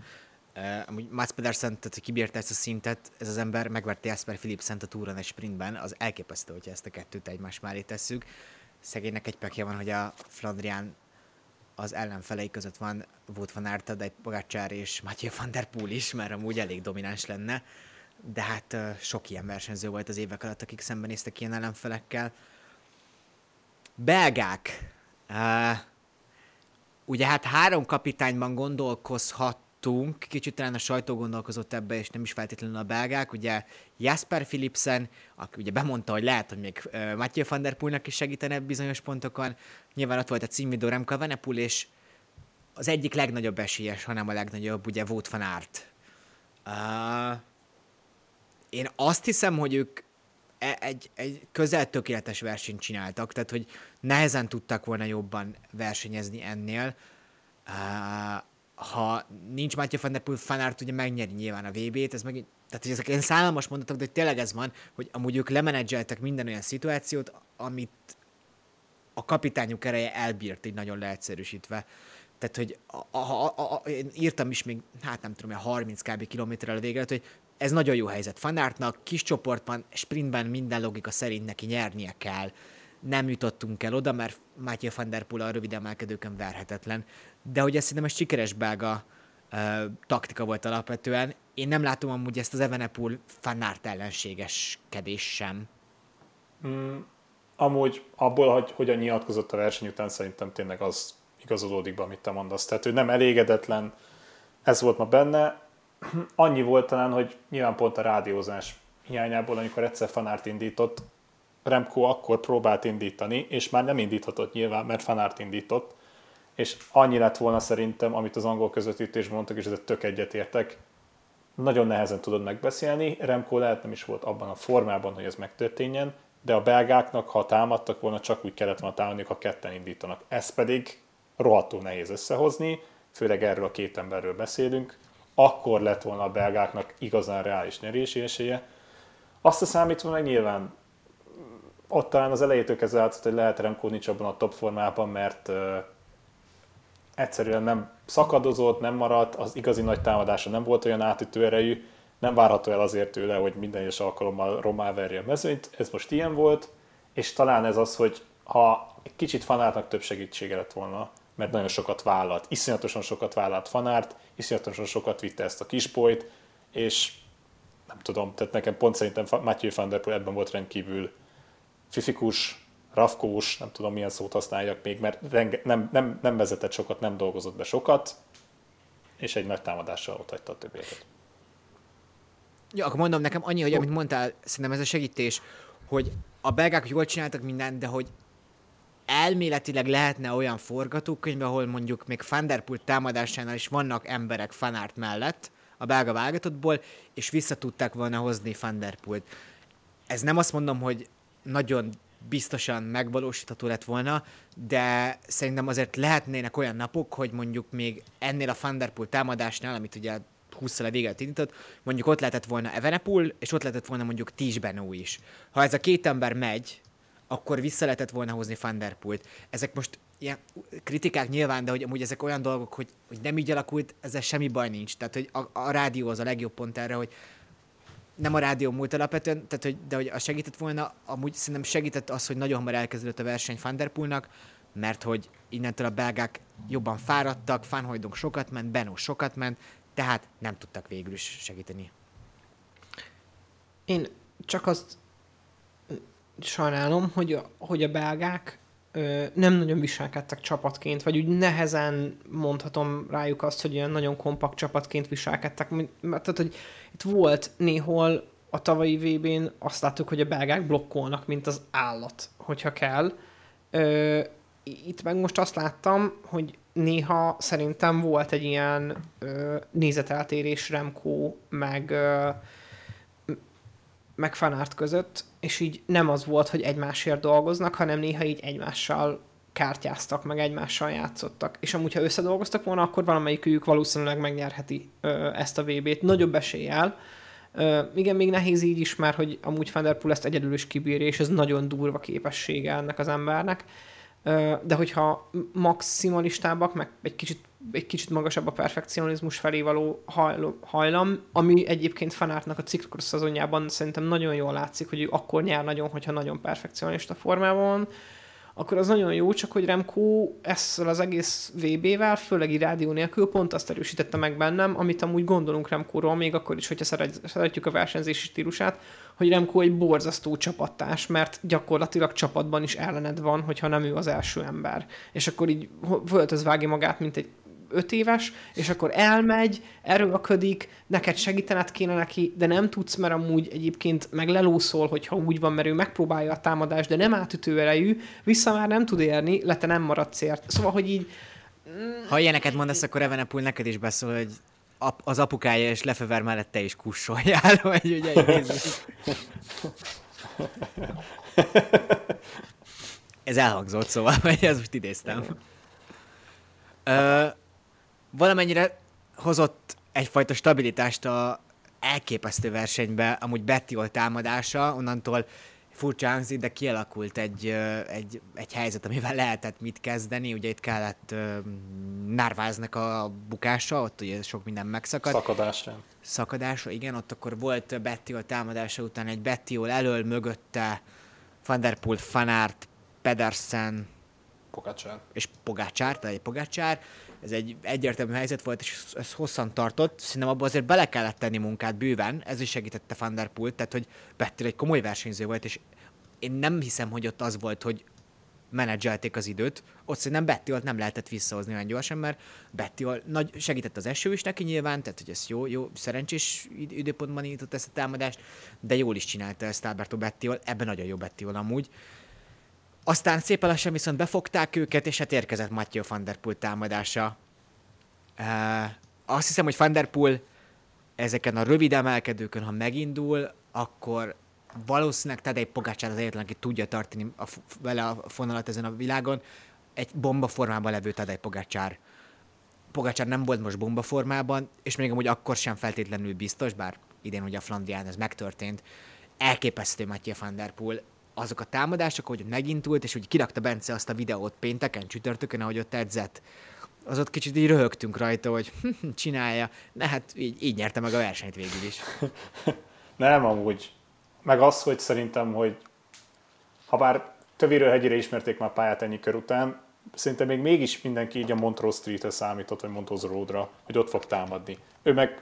Uh, amúgy Mats Pedersen, tehát kibírta ezt a szintet, ez az ember megverte Jasper Philipsen a túron egy sprintben, az elképesztő, hogyha ezt a kettőt egymás mellé tesszük. Szegénynek egy pekje van, hogy a Flandrián az ellenfelei között van Wout van Aert, egy Pogacar és Mathieu van der Poel is, mert amúgy elég domináns lenne, de hát uh, sok ilyen versenyző volt az évek alatt, akik szembenéztek ilyen ellenfelekkel. Belgák. Uh, ugye hát három kapitányban gondolkozhat láttunk, kicsit talán a sajtó gondolkozott ebbe, és nem is feltétlenül a belgák, ugye Jasper Philipsen, aki ugye bemondta, hogy lehet, hogy még Mathieu van der Poelnak is segítene bizonyos pontokon, nyilván ott volt a címvidó Remka Venepul, és az egyik legnagyobb esélyes, hanem a legnagyobb, ugye Wout van Aert. Uh, én azt hiszem, hogy ők e, egy, egy közel tökéletes versenyt csináltak, tehát hogy nehezen tudtak volna jobban versenyezni ennél. Uh, ha nincs Matthew van der Poel, Fanart ugye megnyeri nyilván a VB-t, ez meg, tehát hogy ezek ilyen szállalmas mondatok, de hogy tényleg ez van, hogy amúgy ők lemenedzseltek minden olyan szituációt, amit a kapitányuk ereje elbírt, így nagyon leegyszerűsítve. Tehát, hogy a, a, a, a, én írtam is még, hát nem tudom, 30 kb. kilométerrel végre, hogy ez nagyon jó helyzet Fanártnak, kis csoportban, sprintben minden logika szerint neki nyernie kell. Nem jutottunk el oda, mert Matthew van der Poel a rövid emelkedőkön verhetetlen de hogy ez szerintem egy sikeres belga uh, taktika volt alapvetően. Én nem látom amúgy ezt az Evenepul fanárt ellenségeskedés sem. Mm, amúgy abból, hogy hogyan nyilatkozott a verseny után, szerintem tényleg az igazolódik be, amit te mondasz. Tehát ő nem elégedetlen, ez volt ma benne. <clears throat> Annyi volt talán, hogy nyilván pont a rádiózás hiányából, amikor egyszer fanárt indított, Remco akkor próbált indítani, és már nem indíthatott nyilván, mert fanárt indított, és annyi lett volna szerintem, amit az angol közvetítésben mondtak, és ezzel tök egyetértek, nagyon nehezen tudod megbeszélni, Remco lehet nem is volt abban a formában, hogy ez megtörténjen, de a belgáknak, ha támadtak volna, csak úgy kellett volna támadni, ha ketten indítanak. Ez pedig rohadtul nehéz összehozni, főleg erről a két emberről beszélünk, akkor lett volna a belgáknak igazán reális nyerési esélye. Azt a számítva meg nyilván ott talán az elejétől kezdve látszott, hogy lehet Remco nincs abban a top formában, mert egyszerűen nem szakadozott, nem maradt, az igazi nagy támadása nem volt olyan átütő erejű, nem várható el azért tőle, hogy minden egyes alkalommal romá verje a mezőnyt, ez most ilyen volt, és talán ez az, hogy ha egy kicsit fanártnak több segítsége lett volna, mert nagyon sokat vállalt, iszonyatosan sokat vállalt fanárt, iszonyatosan sokat vitte ezt a kispolyt, és nem tudom, tehát nekem pont szerintem Matthew van der Poel ebben volt rendkívül fifikus, rafkós, nem tudom milyen szót használjak még, mert renge, nem, nem, nem vezetett sokat, nem dolgozott be sokat, és egy nagy támadással ott hagyta a többieket. Ja, akkor mondom nekem annyi, hogy amit mondtál, szerintem ez a segítés, hogy a belgák jól csináltak mindent, de hogy elméletileg lehetne olyan forgatókönyv, ahol mondjuk még Vanderpool támadásánál is vannak emberek fanárt mellett, a belga válogatottból, és vissza tudták volna hozni Vanderpoolt. Ez nem azt mondom, hogy nagyon biztosan megvalósítható lett volna, de szerintem azért lehetnének olyan napok, hogy mondjuk még ennél a Vanderpool támadásnál, amit ugye 20 a véget indított, mondjuk ott lehetett volna Evenepoel, és ott lehetett volna mondjuk Tis Benó is. Ha ez a két ember megy, akkor vissza lehetett volna hozni Vanderpoolt. Ezek most ilyen kritikák nyilván, de hogy amúgy ezek olyan dolgok, hogy, hogy nem így alakult, ezzel semmi baj nincs. Tehát, hogy a, a rádió az a legjobb pont erre, hogy nem a rádió múlt alapvetően, tehát, hogy, de hogy a segített volna, amúgy szerintem segített az, hogy nagyon hamar elkezdődött a verseny Vanderpoolnak, mert hogy innentől a belgák jobban fáradtak, Fanhojdong sokat ment, Benó sokat ment, tehát nem tudtak végül is segíteni. Én csak azt sajnálom, hogy a, hogy a belgák nem nagyon viselkedtek csapatként, vagy úgy nehezen mondhatom rájuk azt, hogy olyan nagyon kompakt csapatként viselkedtek. Tehát, hogy itt volt néhol a tavalyi VB-n azt láttuk, hogy a belgák blokkolnak, mint az állat, hogyha kell. Ö, itt meg most azt láttam, hogy néha szerintem volt egy ilyen ö, nézeteltérés Remco meg ö, meg fanárt között, és így nem az volt, hogy egymásért dolgoznak, hanem néha így egymással kártyáztak, meg egymással játszottak. És amúgy, ha összedolgoztak volna, akkor valamelyikük valószínűleg megnyerheti ö, ezt a VB-t nagyobb eséllyel. Ö, igen, még nehéz így is, mert hogy amúgy Van ezt egyedül is kibírja, és ez nagyon durva képessége ennek az embernek. De hogyha maximalistábbak, meg egy kicsit egy kicsit magasabb a perfekcionizmus felé való hajlam, ami egyébként Fanártnak a ciklusz szezonjában szerintem nagyon jól látszik, hogy ő akkor nyár nagyon, hogyha nagyon perfekcionista formában van, akkor az nagyon jó, csak hogy Remco ezzel az egész VB-vel, főleg így rádió nélkül pont azt erősítette meg bennem, amit amúgy gondolunk Remco-ról, még akkor is, hogyha szeret, szeretjük a versenyzési stílusát, hogy Remco egy borzasztó csapattárs, mert gyakorlatilag csapatban is ellened van, hogyha nem ő az első ember. És akkor így vágja magát, mint egy öt éves, és akkor elmegy, erőlködik, neked segítened kéne neki, de nem tudsz, mert amúgy egyébként meg lelószol, hogyha úgy van, mert ő megpróbálja a támadást, de nem átütő erejű, vissza már nem tud érni, lete nem marad célt. Szóval, hogy így... Ha ilyeneket mondasz, akkor Evenepul neked is beszól, hogy az apukája és Lefever mellett te is kussoljál, <laughs> vagy ugye Ez elhangzott, szóval, vagy ezt most idéztem. Ö, valamennyire hozott egyfajta stabilitást a elképesztő versenybe, amúgy Bettiol támadása, onnantól furcsa hangzik, de kialakult egy, egy, egy helyzet, amivel lehetett mit kezdeni. Ugye itt kellett uh, a bukása, ott ugye sok minden megszakadt. Szakadásra. Szakadásra, igen, ott akkor volt Bettiol támadása után egy Bettiol elől, mögötte Van der Poel, Fanart, Pedersen, Pogácsár. És Pogácsár, tehát egy Pogácsár, ez egy egyértelmű helyzet volt, és ez hosszan tartott. Szerintem abban azért bele kellett tenni munkát bőven, ez is segítette Van tehát hogy Bettil egy komoly versenyző volt, és én nem hiszem, hogy ott az volt, hogy menedzselték az időt. Ott szerintem Bettiol nem lehetett visszahozni olyan gyorsan, mert Bettiol nagy, segített az eső is neki nyilván, tehát hogy ez jó, jó szerencsés időpontban indított ezt a támadást, de jól is csinálta ezt Alberto Bettiol, ebben nagyon jó Bettiol amúgy. Aztán szépen lassan viszont befogták őket, és hát érkezett Matthew van der Poel támadása. Uh, azt hiszem, hogy van der Poel ezeken a rövid emelkedőkön, ha megindul, akkor valószínűleg Tadej Pogácsár az egyetlen, aki tudja tartani a, vele a fonalat ezen a világon. Egy bomba formában levő Tadej Pogácsár. Pogácsár nem volt most bomba formában, és még amúgy akkor sem feltétlenül biztos, bár idén ugye a Flandrián ez megtörtént. Elképesztő Mathieu van der Poel azok a támadások, hogy megindult, és úgy kirakta Bence azt a videót pénteken, csütörtökön, ahogy ott edzett, az ott kicsit így röhögtünk rajta, hogy <laughs> csinálja. Ne, hát így, így nyerte meg a versenyt végül is. <laughs> Nem, amúgy. Meg az, hogy szerintem, hogy ha bár tövéről hegyére ismerték már pályát ennyi kör után, szerintem még mégis mindenki így a Montrose Street-re számított, vagy Montrose Road-ra, hogy ott fog támadni. Ő meg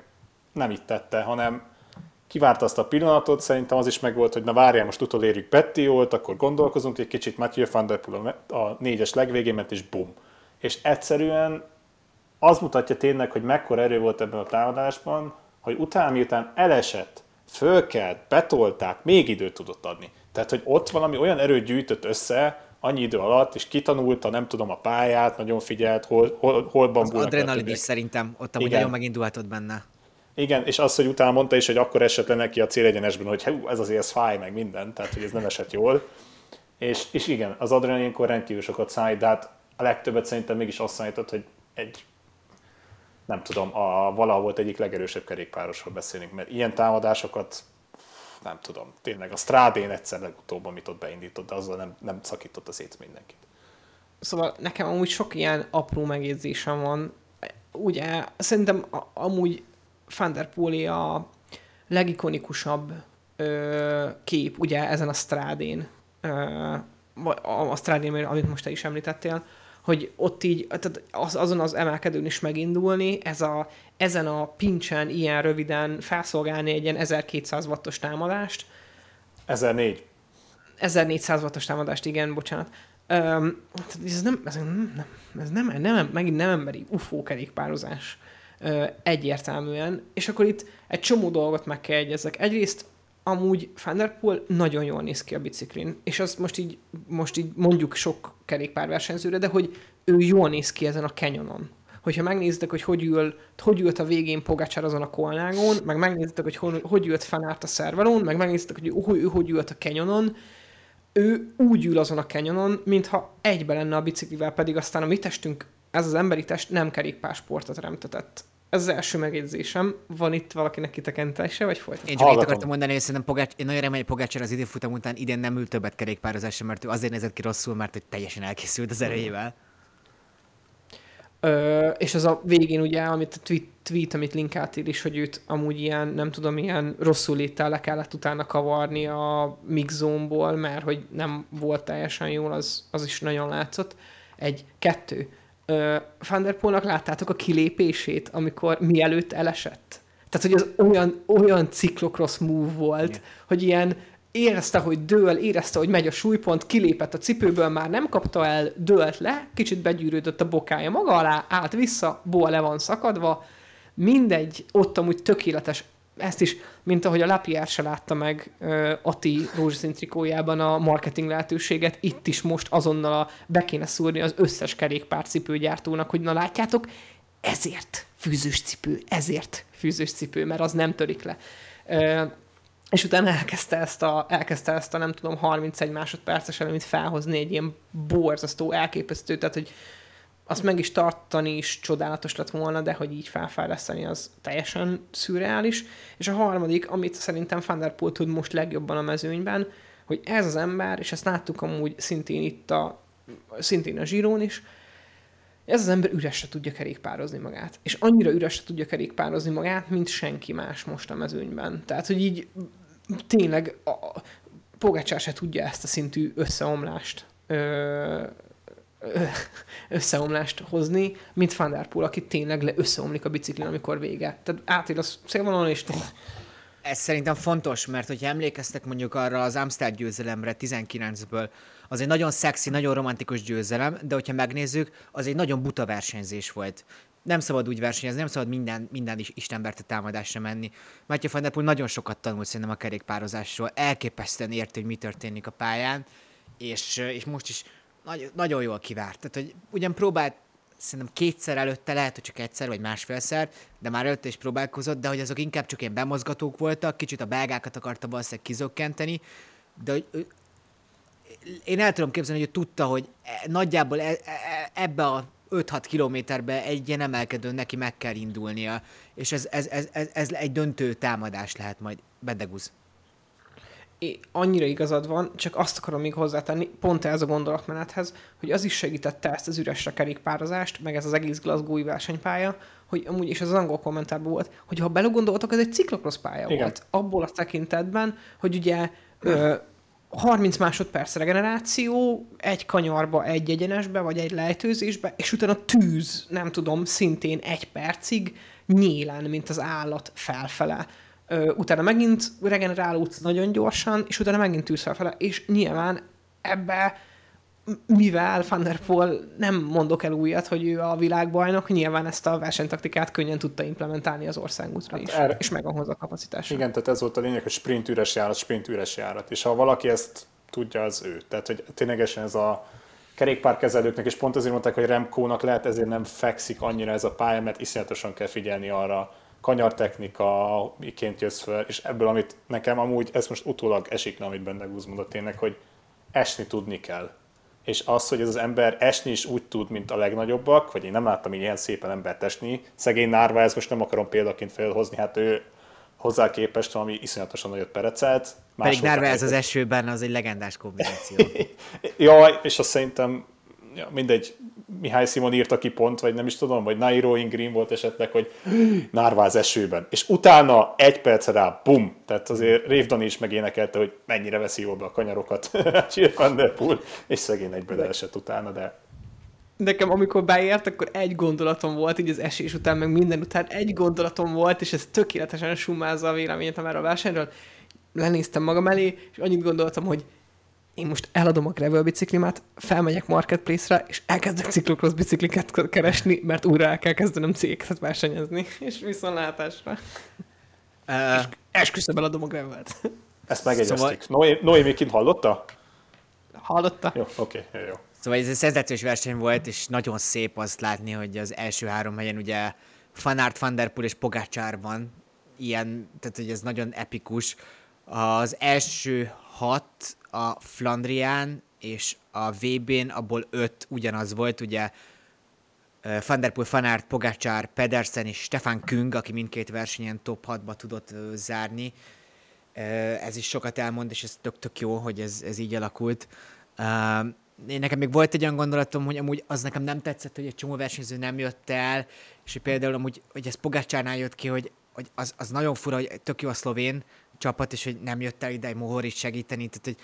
nem itt tette, hanem kivárt azt a pillanatot, szerintem az is megvolt, hogy na várjál, most utolérjük Betty volt, akkor gondolkozunk egy kicsit, Matthew Van Der Poel a négyes legvégén ment, és bum. És egyszerűen az mutatja tényleg, hogy mekkora erő volt ebben a támadásban, hogy utána, miután elesett, fölkelt, betolták, még időt tudott adni. Tehát, hogy ott valami olyan erőt gyűjtött össze, annyi idő alatt, és kitanulta, nem tudom, a pályát, nagyon figyelt, hol, hol, hol bambulnak. Az adrenalin is szerintem, ott amúgy nagyon megindulhatott benne. Igen, és az, hogy utána mondta is, hogy akkor esett le neki a célegyenesben, hogy hú, ez azért ez fáj, meg minden, tehát hogy ez nem esett jól. És, és igen, az adrenalinkor rendkívül sokat számít, de hát a legtöbbet szerintem mégis azt számított, hogy egy nem tudom, a valaha volt egyik legerősebb kerékpárosról beszélünk, mert ilyen támadásokat nem tudom, tényleg a Strádén egyszer legutóbb, amit ott beindított, de azzal nem, nem szakított az szét mindenkit. Szóval nekem amúgy sok ilyen apró megjegyzésem van. Ugye szerintem amúgy Van der Poel a legikonikusabb ö, kép ugye ezen a Strádén, ö, a, a Strádén, amit most te is említettél, hogy ott így tehát az, azon az emelkedőn is megindulni, ez a, ezen a pincsen ilyen röviden felszolgálni egy ilyen 1200 wattos támadást. 1004. 1400 wattos támadást, igen, bocsánat. Um, ez nem, ez nem, ez nem, nem, megint nem emberi UFO kerékpározás egyértelműen, és akkor itt egy csomó dolgot meg kell egyezek. Egyrészt amúgy Van der Poel nagyon jól néz ki a biciklin, és azt most így, most így mondjuk sok kerékpárversenyzőre, de hogy ő jól néz ki ezen a canyonon. Hogyha megnézitek, hogy hogy, ül, hogy ült a végén Pogácsár azon a kolnágon, meg megnézitek, hogy hogy, hogy ült Fanárt a szervelon, meg megnézitek, hogy ő, ő hogy ült a canyonon, ő úgy ül azon a canyonon, mintha egybe lenne a biciklivel, pedig aztán a mi testünk, ez az emberi test nem kerékpársportot teremtetett ez az első megjegyzésem. Van itt valakinek kitekentése, vagy folytatni? Én csak itt akartam mondani, hogy szerintem Pogács, én nagyon remélem, hogy Pogácsár az időfutam után idén nem ült többet kerékpározásra, mert ő azért nézett ki rosszul, mert hogy teljesen elkészült az erejével. Ö, és az a végén ugye, amit a tweet, tweet amit linkáltél is, hogy őt amúgy ilyen, nem tudom, ilyen rosszul léttel le kellett utána kavarni a mixzónból, mert hogy nem volt teljesen jól, az, az is nagyon látszott. Egy, kettő van der Poelnak láttátok a kilépését, amikor mielőtt elesett? Tehát, hogy az olyan, olyan ciklokross move volt, Igen. hogy ilyen érezte, hogy dől, érezte, hogy megy a súlypont, kilépett a cipőből, már nem kapta el, dőlt le, kicsit begyűrődött a bokája maga alá, állt vissza, boa le van szakadva, mindegy, ott amúgy tökéletes ezt is, mint ahogy a Lapierre se látta meg uh, Ati rózsaszín trikójában a marketing lehetőséget, itt is most azonnal a, be kéne szúrni az összes kerékpár cipőgyártónak, hogy na látjátok, ezért fűzős cipő, ezért fűzős cipő, mert az nem törik le. Uh, és utána elkezdte ezt a, elkezdte ezt a nem tudom, 31 másodperces elemét felhozni egy ilyen borzasztó, elképesztő, tehát hogy azt meg is tartani is csodálatos lett volna, de hogy így felfejleszteni az teljesen szürreális. És a harmadik, amit szerintem Van der Poel tud most legjobban a mezőnyben, hogy ez az ember, és ezt láttuk amúgy szintén itt a, szintén a zsírón is, ez az ember üresre tudja kerékpározni magát. És annyira üresre tudja kerékpározni magát, mint senki más most a mezőnyben. Tehát, hogy így tényleg a, a Pogácsár se tudja ezt a szintű összeomlást ö, összeomlást hozni, mint Van aki tényleg le összeomlik a biciklin, amikor vége. Tehát átér a szélvonalon, és ez szerintem fontos, mert hogyha emlékeztek mondjuk arra az Amstel győzelemre 19-ből, az egy nagyon szexi, nagyon romantikus győzelem, de hogyha megnézzük, az egy nagyon buta versenyzés volt. Nem szabad úgy versenyezni, nem szabad minden, minden is Istenberte támadásra menni. Matthew van der nagyon sokat tanult szerintem a kerékpározásról, elképesztően érti, hogy mi történik a pályán, és, és most is nagy, nagyon jól kivárt. Tehát, hogy ugyan próbált szerintem kétszer előtte, lehet, hogy csak egyszer vagy másfélszer, de már előtte is próbálkozott, de hogy azok inkább csak ilyen bemozgatók voltak, kicsit a belgákat akarta valószínűleg kizokkenteni, de hogy én el tudom képzelni, hogy ő tudta, hogy e, nagyjából e, e, ebbe a 5-6 kilométerbe egy ilyen emelkedő neki meg kell indulnia, és ez, ez, ez, ez, ez egy döntő támadás lehet majd. Bedeguz annyira igazad van, csak azt akarom még hozzátenni, pont ez a gondolatmenethez, hogy az is segítette ezt az üresre kerékpározást, meg ez az egész Glasgow-i versenypálya, hogy amúgy, ez az angol kommentárban volt, hogy ha belegondoltok, ez egy ciklokrosz pálya Igen. volt. Abból a tekintetben, hogy ugye ö, 30 másodperc regeneráció, egy kanyarba, egy egyenesbe, vagy egy lejtőzésbe, és utána tűz, nem tudom, szintén egy percig nyélen, mint az állat felfele utána megint regenerálódsz nagyon gyorsan, és utána megint tűz felfele, és nyilván ebbe mivel Van der Poel nem mondok el újat, hogy ő a világbajnok, nyilván ezt a versenytaktikát könnyen tudta implementálni az országútra hát is, erre... és megvan hozzá a kapacitás. Igen, tehát ez volt a lényeg, hogy sprint üres járat, sprint üres járat, és ha valaki ezt tudja, az ő. Tehát, hogy ténylegesen ez a kerékpárkezelőknek, és pont azért mondták, hogy Remkónak lehet ezért nem fekszik annyira ez a pálya, mert iszonyatosan kell figyelni arra, kanyartechnika, miként jössz fel, és ebből, amit nekem amúgy, ez most utólag esik le, amit Bendegúz mondott tényleg, hogy esni tudni kell és az, hogy ez az ember esni is úgy tud, mint a legnagyobbak, vagy én nem láttam ilyen szépen embert esni. Szegény Nárva, ezt most nem akarom példaként felhozni, hát ő hozzá képest valami iszonyatosan nagyot perecelt. Pedig Nárva ez az esőben az egy legendás kombináció. <laughs> Jaj, és azt szerintem ja, mindegy, Mihály Simon írta ki pont, vagy nem is tudom, vagy Nairo Green volt esetleg, hogy Nárváz esőben. És utána egy perc rá, bum! Tehát azért Rév is megénekelte, hogy mennyire veszi jól be a kanyarokat <laughs> Chir van der Poel, és szegény egyből esett utána, de Nekem amikor beért, akkor egy gondolatom volt, így az esés után, meg minden után egy gondolatom volt, és ez tökéletesen summázza a véleményet a versenyről. Lenéztem magam elé, és annyit gondoltam, hogy én most eladom a gravel biciklimat, felmegyek marketplace-re, és elkezdek ciklokross bicikliket keresni, mert újra el kell kezdenem cégeket versenyezni, <laughs> és viszontlátásra. Uh, és esküszöm eladom a gravelt. Ezt megegyeztük. Szóval... Noé, Noé még kint hallotta? Hallotta. Jó, oké, okay, jó, jó. Szóval ez egy szenzációs verseny volt, és nagyon szép azt látni, hogy az első három helyen ugye Fanart, Van Der Poel és Pogácsár van. Ilyen, tehát hogy ez nagyon epikus. Az első hat a Flandrián és a VB-n abból öt ugyanaz volt, ugye Van der Poel, Van Aert, Pogacar, Pedersen és Stefan Küng, aki mindkét versenyen top 6-ba tudott zárni. Ez is sokat elmond, és ez tök-tök jó, hogy ez, ez így alakult. Én nekem még volt egy olyan gondolatom, hogy amúgy az nekem nem tetszett, hogy egy csomó versenyző nem jött el, és például amúgy, hogy ez Pogácsárnál jött ki, hogy, hogy az, az nagyon fura, hogy tök jó a szlovén, csapat, és hogy nem jött el ide Mohorit segíteni, tehát hogy,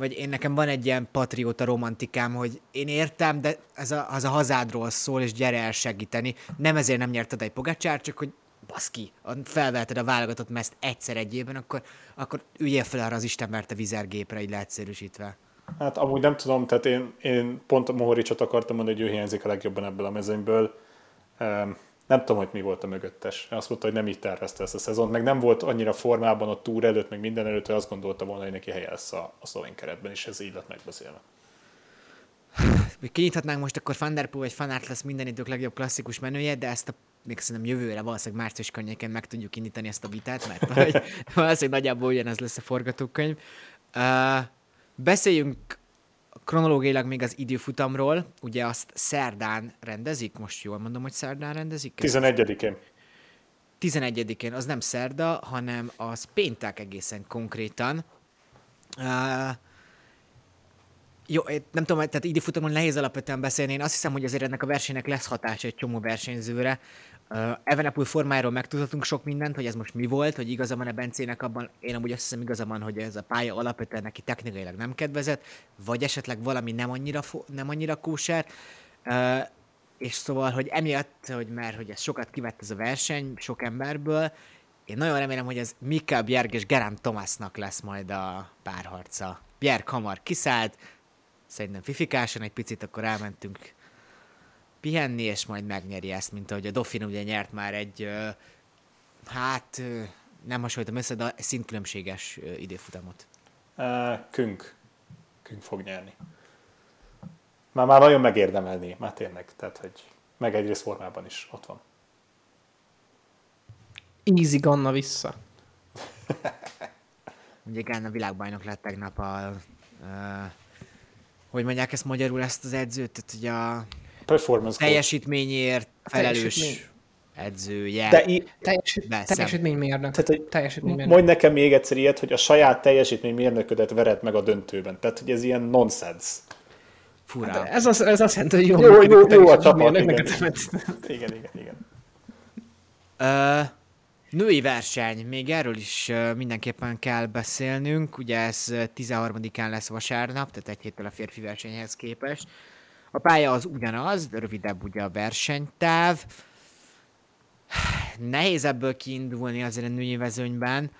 vagy én nekem van egy ilyen patrióta romantikám, hogy én értem, de ez a, az a hazádról szól, és gyere el segíteni. Nem ezért nem nyerted egy Pogacsár, csak hogy baszki, felvelted a válogatott mezt egyszer egy évben, akkor, akkor üljél fel arra az Isten merte vizergépre, így leegyszerűsítve. Hát amúgy nem tudom, tehát én, én pont Mohoricsot akartam mondani, hogy ő hiányzik a legjobban ebből a mezőnyből. Um, nem tudom, hogy mi volt a mögöttes. Azt mondta, hogy nem így tervezte ezt a szezont, meg nem volt annyira formában a túr előtt, meg minden előtt, hogy azt gondolta volna, hogy neki helye lesz a, a szlovén keretben, és ez így lett megbeszélve. Kinyithatnánk most akkor Van Der Poel vagy Van Aert lesz minden idők legjobb klasszikus menője, de ezt a még szerintem jövőre valószínűleg március környéken meg tudjuk indítani ezt a vitát, mert <laughs> valószínűleg nagyjából ugyanez lesz a forgatókönyv. Uh, beszéljünk kronológiailag még az időfutamról, ugye azt szerdán rendezik, most jól mondom, hogy szerdán rendezik? 11-én. 11-én, az nem szerda, hanem az péntek egészen konkrétan. Uh, jó, nem tudom, tehát időfutamon nehéz alapvetően beszélni. Én azt hiszem, hogy azért ennek a versenynek lesz hatása egy csomó versenyzőre. Uh, Evenepul formájáról megtudhatunk sok mindent, hogy ez most mi volt, hogy igaza van-e Bencének abban, én amúgy azt hiszem igaza van, hogy ez a pálya alapvetően neki technikailag nem kedvezett, vagy esetleg valami nem annyira, nem annyira kóser. Uh, és szóval, hogy emiatt, hogy mert hogy ez sokat kivett ez a verseny, sok emberből, én nagyon remélem, hogy ez Mika Bjerg és Gerán Tomásnak lesz majd a párharca. Bjerg hamar kiszállt, szerintem fifikásan egy picit, akkor elmentünk pihenni, és majd megnyeri ezt, mint ahogy a Dauphin ugye nyert már egy, hát nem hasonlítom össze, de szintkülönbséges időfutamot. Künk. Künk fog nyerni. Már, már nagyon megérdemelni, már tényleg. Tehát, hogy meg egyrészt formában is ott van. Easy Ganna vissza. Ugye Ganna világbajnok lett tegnap a, a hogy mondják ezt magyarul ezt az edzőt, tehát hogy a Performance teljesítményért felelős teljesítmény. edzője. De i- teljesít, teljesítménymérnök. Tehát, hogy teljesítménymérnök. Mondj nekem még egyszer ilyet, hogy a saját teljesítménymérnöködet vered meg a döntőben. Tehát, hogy ez ilyen nonsens. Fura. Hát ez, az, ez azt jelenti, hogy jó, jó, jó, jó a csapat. Igen. igen, igen, igen. Uh, Női verseny, még erről is mindenképpen kell beszélnünk, ugye ez 13-án lesz vasárnap, tehát egy héttel a férfi versenyhez képest. A pálya az ugyanaz, rövidebb ugye a versenytáv. nehéz ebből kiindulni azért a női vezőnyben.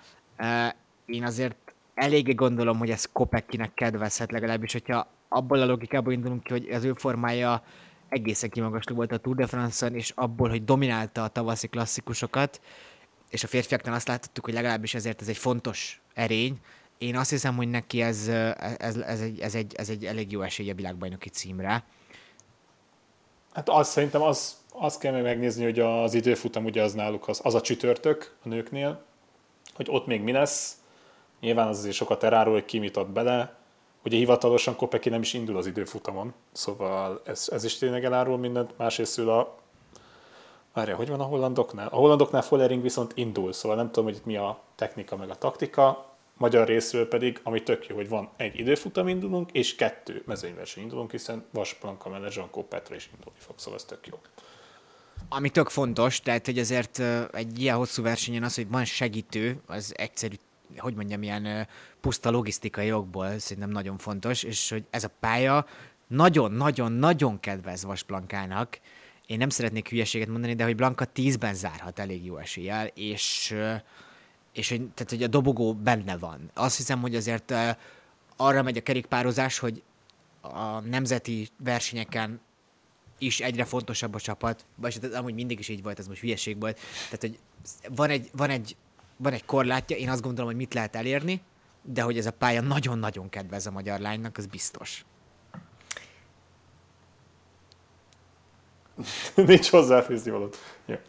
Én azért eléggé gondolom, hogy ez Kopekkinek kedvezhet legalábbis, hogyha abból a logikából indulunk ki, hogy az ő formája egészen kimagasló volt a Tour de France-on, és abból, hogy dominálta a tavaszi klasszikusokat, és a férfiaknál azt láttuk, hogy legalábbis ezért ez egy fontos erény. Én azt hiszem, hogy neki ez, ez, ez, egy, ez, egy, ez egy elég jó esély a világbajnoki címre. Hát azt szerintem az, azt kell megnézni, hogy az időfutam ugye az náluk az, az a csütörtök a nőknél, hogy ott még mi lesz. Nyilván az azért sokat elárul, hogy ki mit ad bele. Ugye hivatalosan Kopeki nem is indul az időfutamon, szóval ez, ez is tényleg elárul mindent. Másrészt a Várja, hogy van a hollandoknál? A hollandoknál Follering viszont indul, szóval nem tudom, hogy itt mi a technika meg a taktika. Magyar részről pedig, ami tök jó, hogy van egy időfutam indulunk, és kettő mezőnyverseny indulunk, hiszen Vasplanka mellett Jean Petra is indulni fog, szóval ez tök jó. Ami tök fontos, tehát hogy azért egy ilyen hosszú versenyen az, hogy van segítő, az egyszerű hogy mondjam, ilyen puszta logisztikai jogból szerintem nagyon fontos, és hogy ez a pálya nagyon-nagyon-nagyon kedvez Vasplankának, én nem szeretnék hülyeséget mondani, de hogy Blanka 10-ben zárhat elég jó eséllyel, és, és hogy, tehát, hogy a dobogó benne van. Azt hiszem, hogy azért arra megy a kerékpározás, hogy a nemzeti versenyeken is egyre fontosabb a csapat, vagy hát amúgy mindig is így volt, ez most hülyeség volt. Tehát, hogy van egy, van egy, van egy korlátja, én azt gondolom, hogy mit lehet elérni, de hogy ez a pálya nagyon-nagyon kedvez a magyar lánynak, az biztos. <laughs> Nincs hozzáfűzni valót. Ja.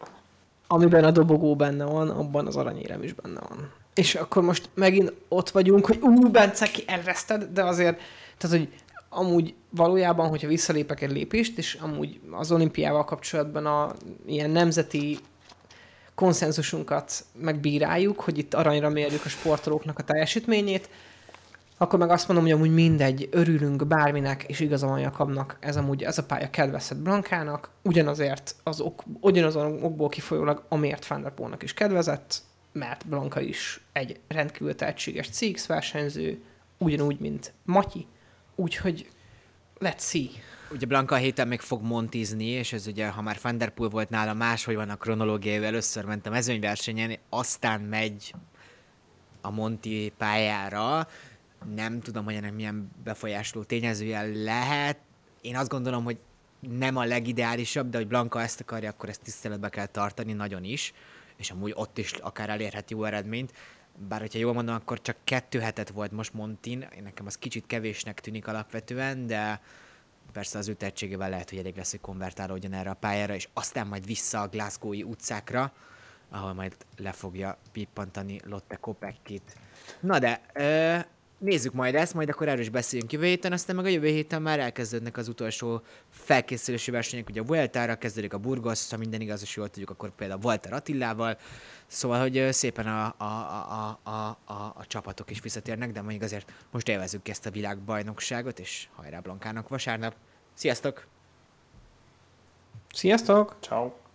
Amiben a dobogó benne van, abban az aranyérem is benne van. És akkor most megint ott vagyunk, hogy ú, Bence, ki elveszted, de azért, tehát, hogy amúgy valójában, hogyha visszalépek egy lépést, és amúgy az olimpiával kapcsolatban a ilyen nemzeti konszenzusunkat megbíráljuk, hogy itt aranyra mérjük a sportolóknak a teljesítményét, akkor meg azt mondom, hogy amúgy mindegy, örülünk bárminek, és igaza van Jakabnak, ez amúgy ez a pálya kedvezett Blankának, ugyanazért az ok, ugyanazon okból kifolyólag, amiért Van is kedvezett, mert Blanka is egy rendkívül tehetséges CX versenyző, ugyanúgy, mint Matyi, úgyhogy let's see. Ugye Blanka a héten még fog montizni, és ez ugye, ha már Fanderpool volt nála, máshogy van a kronológiai, először ment a mezőnyversenyen, aztán megy a Monti pályára, nem tudom, hogy ennek milyen befolyásoló tényezője lehet. Én azt gondolom, hogy nem a legideálisabb, de hogy Blanka ezt akarja, akkor ezt tiszteletbe kell tartani nagyon is, és amúgy ott is akár elérhet jó eredményt. Bár, hogyha jól mondom, akkor csak kettő hetet volt most Montin, nekem az kicsit kevésnek tűnik alapvetően, de persze az ő tehetségével lehet, hogy elég lesz, hogy konvertálódjon erre a pályára, és aztán majd vissza a Glasgow-i utcákra, ahol majd le fogja pippantani Lotte Kopeckit. Na de, ö- nézzük majd ezt, majd akkor erről is beszéljünk jövő héten, aztán meg a jövő héten már elkezdődnek az utolsó felkészülési versenyek, ugye a Vuelta-ra kezdődik a Burgos, ha minden igaz, és jól tudjuk, akkor például Walter Attillával, szóval, hogy szépen a, a, a, a, a, a csapatok is visszatérnek, de mondjuk azért most élvezzük ezt a világbajnokságot, és hajrá Blankának vasárnap. Sziasztok! Sziasztok! Ciao.